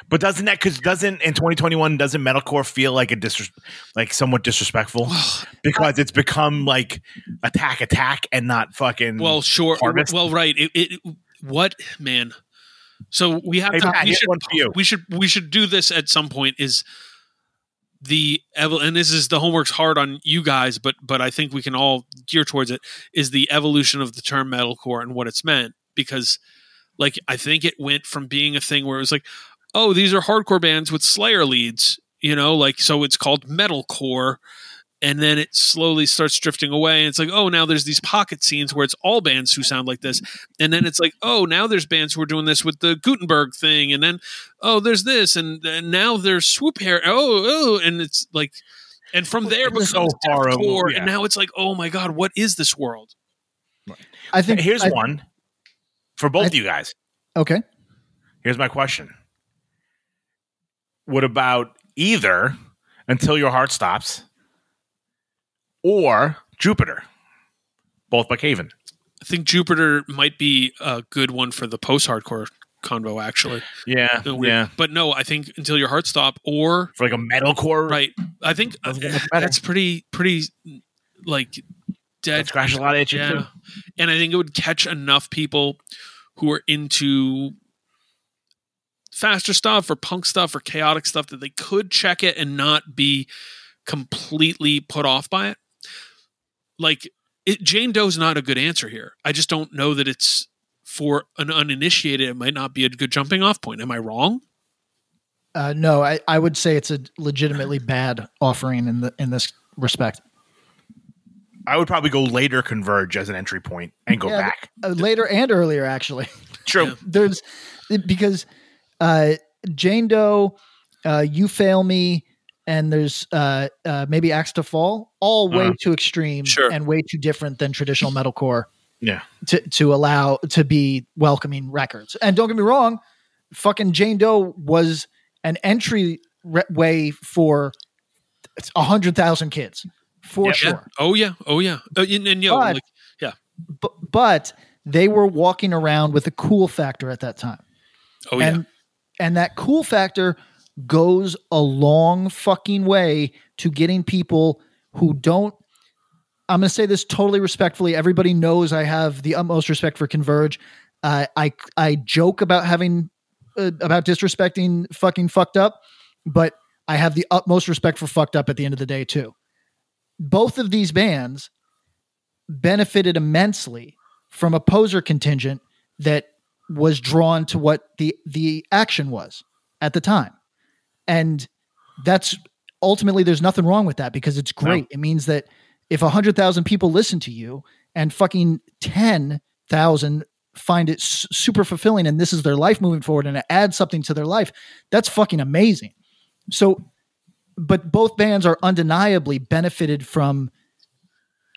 But doesn't that because doesn't in 2021 doesn't metalcore feel like a disres- like somewhat disrespectful because it's become like attack attack and not fucking Well, sure. Harvest? Well, right. It, it what man? So we have Hey, to. Pat, we should. one for you. We should. We should do this at some point. Is the and this is the homework's hard on you guys, but but I think we can all gear towards it. Is the evolution of the term metalcore and what it's meant because, like, I think it went from being a thing where it was like, oh, these are hardcore bands with Slayer leads, you know, like so it's called metalcore and then it slowly starts drifting away and it's like oh now there's these pocket scenes where it's all bands who sound like this and then it's like oh now there's bands who are doing this with the Gothenburg thing and then oh there's this and, and now there's swoop hair oh oh and it's like and from there It's so becomes far deathcore, removed, yeah. and now it's like oh my god what is this world I think here's I- one for both of you guys. Okay. Here's my question. What about either Until Your Heart Stops or Jupiter? Both by Cave In. i think jupiter might be a good one for the post-hardcore convo actually Yeah, yeah. but no i think until your heart stop or For like a metalcore. right i think uh, Doesn't get much better. that's pretty pretty like dead Scratch a lot of itches, yeah too. and i think it would catch enough people who are into faster stuff or punk stuff or chaotic stuff that they could check it and not be completely put off by it like it, jane doe's not a good answer here i just don't know that it's for an uninitiated it might not be a good jumping off point am i wrong Uh, no, I, I would say it's a legitimately bad offering in the in this respect. I would probably go later Converge as an entry point and go Yeah, back. uh, later and earlier, actually. True. There's because uh, Jane Doe, uh, You Fail Me, and there's uh, uh, maybe Axe to Fall, all way Uh-huh. too extreme Sure. and way too different than traditional metalcore Yeah. to to allow to be welcoming records. And don't get me wrong, fucking Jane Doe was an entry re- way for a hundred thousand kids for Yeah. sure. oh yeah oh yeah uh, and, and yo But- like yeah but, but they were walking around with a cool factor at that time. Oh, yeah. and, And that cool factor goes a long fucking way to getting people who don't. I'm going to say this totally respectfully. Everybody knows I have the utmost respect for Converge. Uh, I I joke about having uh, about disrespecting fucking fucked up, but I have the utmost respect for fucked up at the end of the day too. Both of these bands benefited immensely from a poser contingent that was drawn to what the the action was at the time and that's ultimately there's nothing wrong with that because it's great. It means that if 100,000 people listen to you and fucking 10,000 find it s- super fulfilling and this is their life moving forward and it adds something to their life that's fucking amazing. So but both bands are undeniably benefited from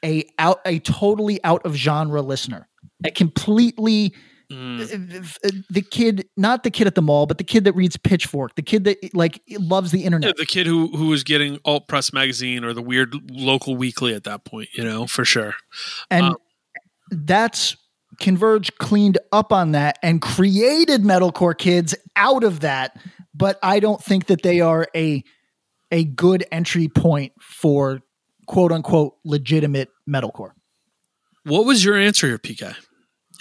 a out a totally out of genre listener a completely the kid not the kid at the mall but the kid that reads pitchfork the kid that like loves the Yeah, internet the kid who who was getting alt press magazine or the weird local weekly at that point, you know, for sure. and Um, that's converge cleaned up on that and created metalcore kids out of that but i don't think that they are a a good entry point for quote unquote legitimate metalcore what was your answer here, PK?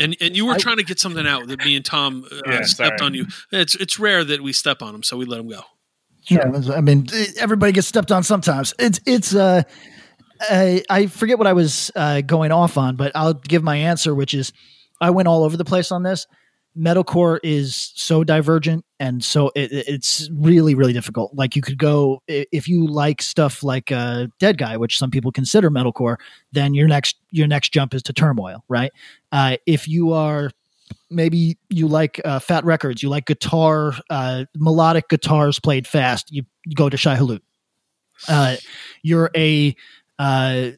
And and you were I- trying to get something out that me and Tom uh, Yeah, stepped sorry. on you. It's it's rare that we step on him, so we let him go. Yeah, I mean, everybody gets stepped on sometimes. It's it's uh, I, I forget what I was uh, going off on, but I'll give my answer, which is I went all over the place on this. Metalcore is so divergent, and so it, it- it's really really difficult. Like you could go if you like stuff like uh, Dead Guy, which some people consider metalcore, then your next your next jump is to Turmoil, right? Uh, if you are maybe you like uh, fat records, you like guitar, uh, melodic guitars played fast, you, go to Shai Hulud. Uh, you're a uh,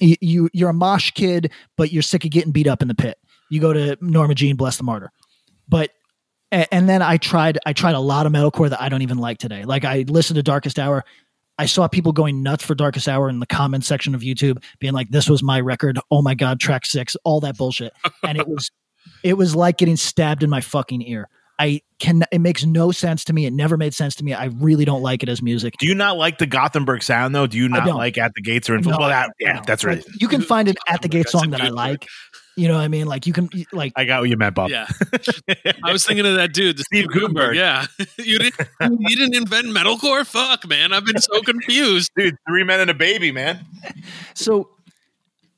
you you're a mosh kid, but you're sick of getting beat up in the pit. You go to Norma Jean, bless the martyr. But and then I tried I tried a lot of metalcore that I don't even like today. Like I listened to Darkest Hour. I saw people going nuts for Darkest Hour in the comment section of YouTube, being like, "This was my record. Oh my god, track six, all that bullshit." And it was It was like getting stabbed in my fucking ear. I can. It makes no sense to me. It never made sense to me. I really don't like it as music. Do you not like the Gothenburg sound though? Do you not like at the gates or in No, well, that, yeah, that's right. Like, you can find an at the gate That's a song that I like. You know what I mean? Like you can like I got what you meant, Bob. Yeah, I was thinking of that dude, the Steve Steve Gutenberg. Gutenberg. Yeah, you didn't you didn't invent metalcore? Fuck, man, I've been so confused. Dude, three men and a baby, man. so.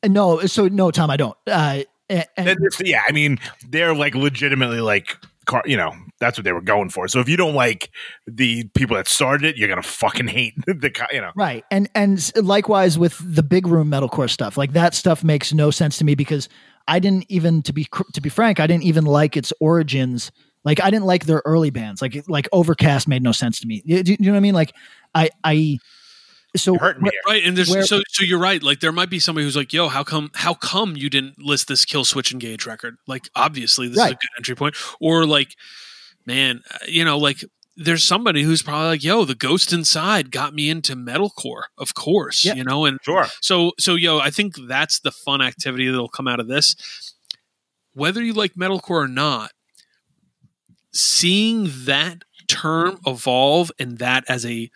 No, so no, Tom, I don't. Uh, and, And yeah, I mean, they're like legitimately like, car, you know, that's what they were going for. So if you don't like the people that started it, you're gonna fucking hate the, co- you know. Right. And and likewise with the big room metalcore stuff. Like that stuff makes no sense to me because I didn't even to be to be frank, I didn't even like its origins. Like I didn't like their early bands. Like like Overcast made no sense to me. You, do you know what I mean? Like I I so me. Right, and there's Where- so so you're right. Like there might be somebody who's like, "Yo, how come how come you didn't list this Killswitch Engage record?" Like obviously this is a good entry point. Or like, man, uh, you know, like there's somebody who's probably like, "Yo, the Ghost Inside got me into metalcore." Of course, Yeah. you know, and Sure. so so yo, I think that's the fun activity that'll come out of this. Whether you like metalcore or not, seeing that term evolve and that as a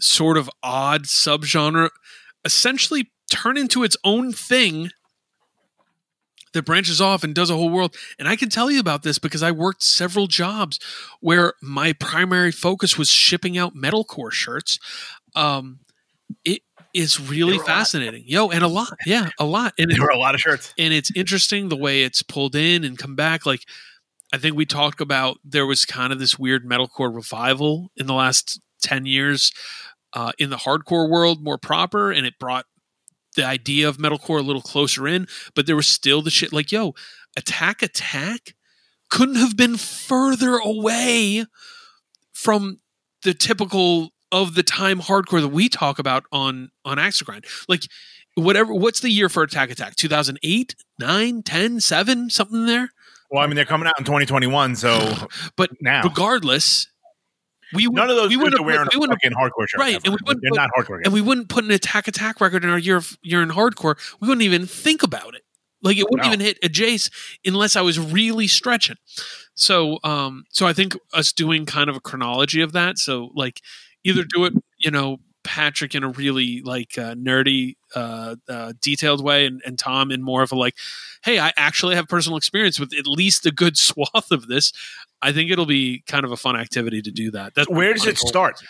sort of odd subgenre essentially turn into its own thing that branches off and does a whole world. And I can tell you about this because I worked several jobs where my primary focus was shipping out metalcore shirts. Um, it is really fascinating, yo, and a lot, yeah, a lot. And There were a lot of shirts. and it's interesting the way it's pulled in and come back. Like I think we talked about, there was kind of this weird metalcore revival in the last ten years uh, in the hardcore world, more proper, and it brought the idea of metalcore a little closer in. But there was still the shit like, yo, Attack Attack couldn't have been further away from the typical of the time hardcore that we talk about on on Axe Grind. Like whatever what's the year for Attack Attack? 2008, 9, 10, 7, something there? Well, I mean, they're coming out in 2021, so But now regardless, we would, None of those we wouldn't wearing we wouldn't- fucking hardcore shirt. right, ever. and we wouldn't they're put- not hardcore. and we wouldn't put an Attack Attack record in our year of, year in hardcore. We wouldn't even think about it. Like it wouldn't No. even hit a Jace unless I was really stretching. So, um, so I think us doing kind of a chronology of that. So, like, either do it, you know, Patrick in a really like uh, nerdy, uh, uh, detailed way, and, and Tom in more of a like, hey, I actually have personal experience with at least a good swath of this. I think it'll be kind of a fun activity to do that. That's Where does it goal. start?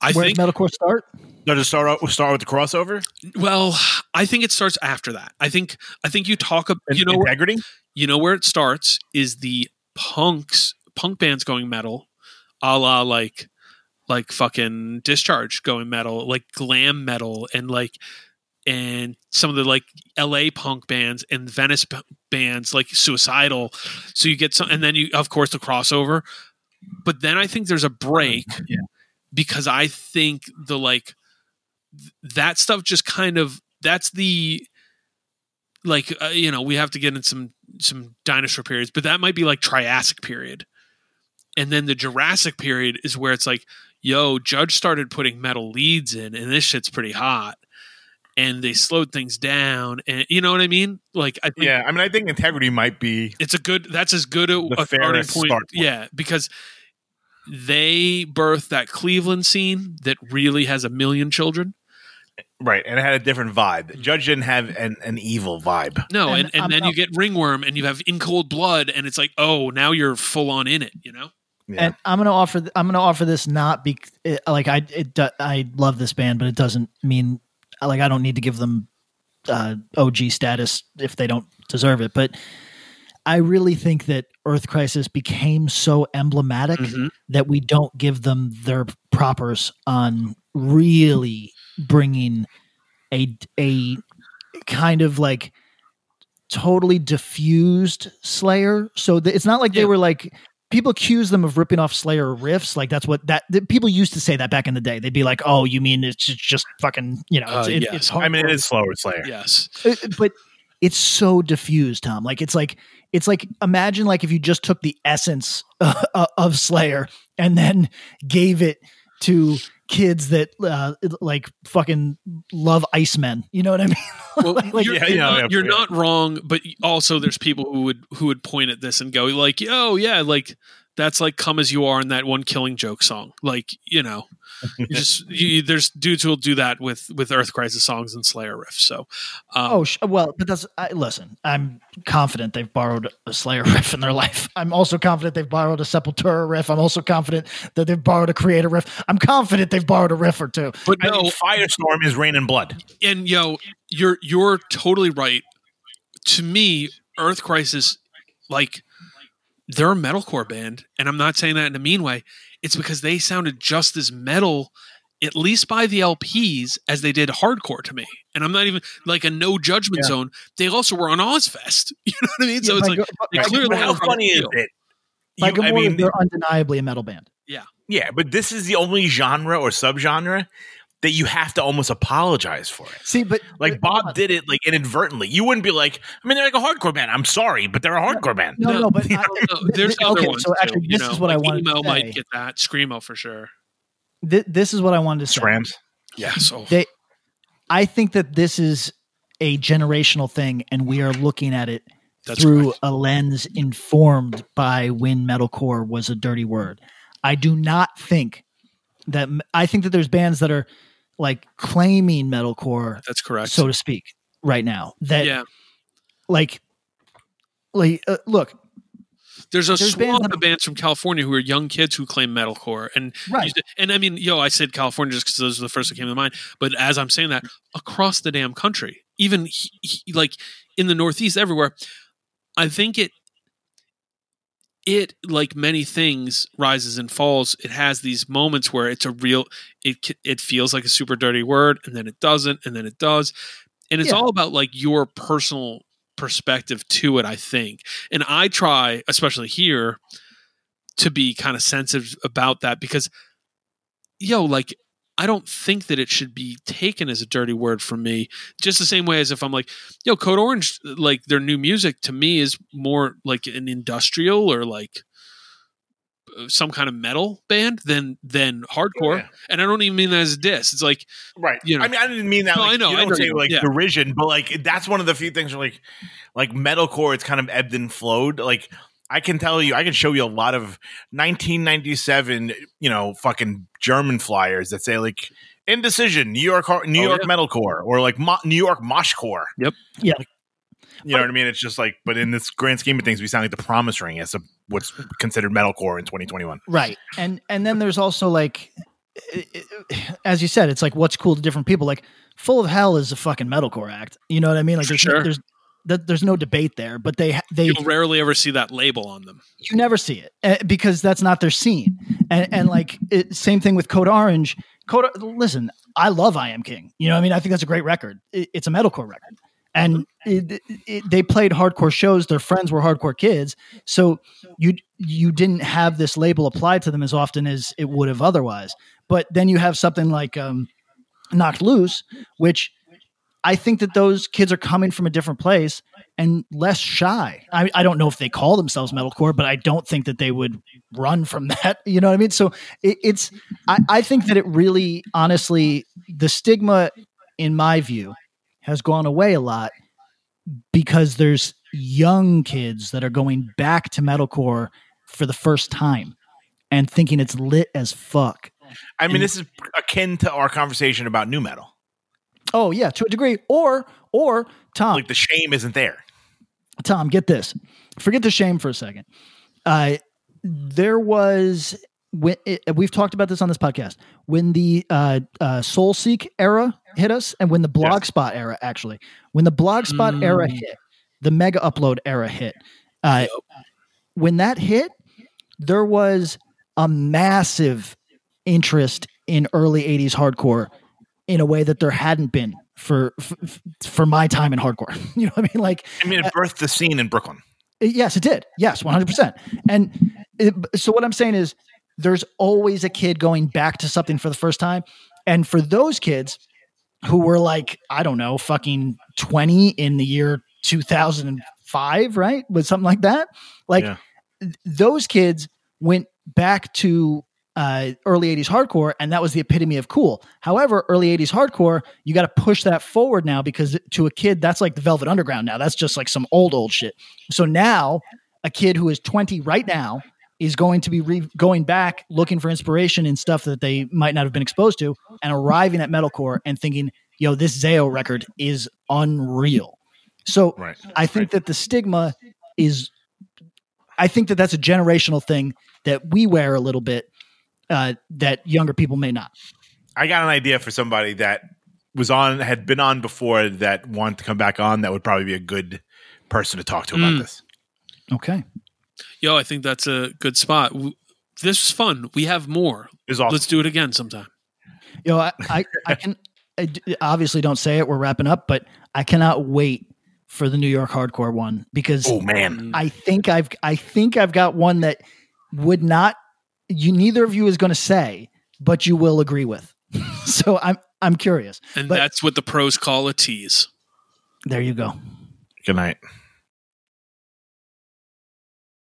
I where think metalcore start? Does it start out, start with the crossover? Well, I think it starts after that. I think I think you talk about you know where, integrity. you know where it starts is the punks punk bands going metal, a la like like fucking discharge going metal, like glam metal and like and some of the like LA punk bands and Venice p- bands like suicidal. So you get some and then you of course the crossover. But then I think there's a break Yeah. because I think the like th- that stuff just kind of that's the like uh, you know we have to get in some some dinosaur periods but that might be like triassic period and then the jurassic period is where it's like yo judge started putting metal leads in and this shit's pretty hot and they slowed things down and you know what i mean like i think Yeah, I mean, I think integrity might be it's a good that's as good a, a starting point. start point. yeah because they birthed that cleveland scene that really has a million children right, and it had a different vibe. Mm-hmm. Judge didn't have an, an evil vibe. No, And and, and, I'm- then I'm- you get ringworm and you have in cold blood, and it's like, oh, now you're full on in it, you know? Yeah. And I'm gonna offer. I'm gonna offer this not be like I. It, I love this band, but it doesn't mean like I don't need to give them uh, OG status if they don't deserve it. But I really think that Earth Crisis became so emblematic Mhm. that we don't give them their propers on really bringing a a kind of like totally diffused Slayer. So th- it's not like they were like people accuse them of ripping off Slayer riffs. Like that's what that, that people used to say that back in the day. They'd be like, "Oh, you mean it's just, just fucking you know?" It's, Uh, it- yes. it's I mean, it hardcore." is slower Slayer. Yes. Uh, but it's so diffused, Tom. Like it's like it's like imagine like if you just took the essence uh, of Slayer and then gave it to kids that uh, like fucking love Icemen. You know what I mean? Well, Like- you're, Yeah, you're yeah, not, yeah, you're not wrong, but also there's people who would who would point at this and go like, "Oh yeah, like that's like come as you are in that one Killing Joke song." Like you know, you just you, there's dudes who will do that with with Earth Crisis songs and Slayer riffs. So, um, Oh, sh- well, but that's I, listen. I'm confident they've borrowed a Slayer riff in their life. I'm also confident they've borrowed a Sepultura riff. I'm also confident that they've borrowed a Kreator riff. I'm confident they've borrowed a riff or two. but I no, mean, Firestorm is Raining Blood. and yo, you're you're totally right. To me, Earth Crisis, like they're a metalcore band, and I'm not saying that in a mean way. It's because they sounded just as metal, at least by the LPs, as they did hardcore to me. And I'm not even like a no judgment Yeah. zone. They also were on Ozzfest. You know what I mean? So Yeah, it's like go- they clearly How how funny is it? by You- I Gomorrah, mean, they're undeniably a metal band. Yeah. Yeah, but this is the only genre or subgenre that you have to almost apologize for it. See, but Like Bob did it like inadvertently. You wouldn't be like, I mean, they're like a hardcore band. I'm sorry, but they're a hardcore band. No, no, but I, No, there's th- other okay, ones. so actually, too, you this know, is what I like wanted emo to might say. get that. Screamo for sure. Thi- this is what I wanted to say. Scrams. Yeah. Oh. So They, I think that this is a generational thing, and we are looking at it That's through correct. a lens informed by when metalcore was a dirty word. I do not think that I think that there's bands that are like claiming metalcore, that's correct. so to speak, right now. That yeah. like, like uh, look, There's a There's bands swath that- of bands from California who are young kids who claim metalcore, and Right. and I mean, yo, I said California just because those are the first that came to mind. But as I'm saying that, across the damn country, even he, he- like in the Northeast, everywhere, I think it it like many things rises and falls. It has these moments where it's a real it it feels like a super dirty word, and then it doesn't, and then it does, and it's Yeah. all about like your personal perspective to it. I think, and I try, especially here, to be kind of sensitive about that because, yo, like. I don't think that it should be taken as a dirty word from me. Just the same way as if I'm like, yo, Code Orange, like their new music to me is more like an industrial or like some kind of metal band than than hardcore. Yeah. And I don't even mean that as a diss. It's like, Right. You know. I mean, I didn't mean that. No, like, I know, You I don't know say like yeah. derision, but like that's one of the few things where like, like metalcore, it's kind of ebbed and flowed. Like I can tell you, I can show you a lot of 1997, you know, fucking German flyers that say like indecision, New York, har- New Oh, York yeah. metalcore, or like mo- New York moshcore. Yep. Yeah. Like, you know what I mean? It's just like, but in this grand scheme of things, we sound like the promise ring as a, what's considered metalcore in 2021. right and and then there's also like i- i- as you said it's like what's cool to different people like full of hell is a fucking metalcore act you know what i mean like there's sure. there's that there's no debate there but they they you'll rarely ever see that label on them. you never see it uh, because that's not their scene. And and like it, same thing with code orange. Code listen i love i am king. You know what i mean? I think that's a great record. It, it's a metalcore record. And it, it, they played hardcore shows. Their friends were hardcore kids. So you you didn't have this label applied to them as often as it would have otherwise. But then you have something like um knocked loose which I think that those kids are coming from a different place and less shy. I, I don't know if they call themselves metalcore, but I don't think that they would run from that. You know what I mean? So it, it's, I, I think that it really, honestly, the stigma, in my view, has gone away a lot because there's young kids that are going back to metalcore for the first time and thinking it's lit as fuck. I mean, And- this is akin to our conversation about nu metal. Oh yeah, to a degree. Or or Tom, Like the shame isn't there. Tom, get this. Forget the shame for a second. Uh, there was when it, we've talked about this on this podcast when the uh, uh, Soulseek era hit us, and when the Blogspot era actually, when the Blogspot era Mm. hit, the Megaupload era hit. Uh, when that hit, there was a massive interest in early '80s hardcore in a way that there hadn't been for for, for my time in hardcore. You know what I mean? Like I mean, it uh, birthed the scene in Brooklyn. Yes, it did. Yes, 100%. And it, so what I'm saying is there's always a kid going back to something for the first time. And for those kids who were like, I don't know, fucking 20 in the year 2005, right? With something like that, like Yeah. th- those kids went back to uh, early 80s hardcore, and that was the epitome of cool. However, early 80s hardcore, you got to push that forward now because to a kid, that's like the Velvet Underground now. That's just like some old, old shit. So now, a kid who is 20 right now is going to be re- going back looking for inspiration in stuff that they might not have been exposed to and arriving at metalcore and thinking, yo, this Zao record is unreal. So Right. I think that the stigma is, I think that that's a generational thing that we wear a little bit uh, that younger people may not. I got an idea for somebody that was on, had been on before that wanted to come back on. That would probably be a good person to talk to about Mm. this. Okay. Yo, I think that's a good spot. This is fun. We have more. Is awesome. Let's do it again sometime. Yo, I, I, I can I d- obviously don't say it. We're wrapping up, but I cannot wait for the New York hardcore one because Oh man, I think I've I think I've got one that would not you neither of you is going to say, but you will agree with. so I'm I'm curious. And But- that's what the pros call a tease. There you go. good night.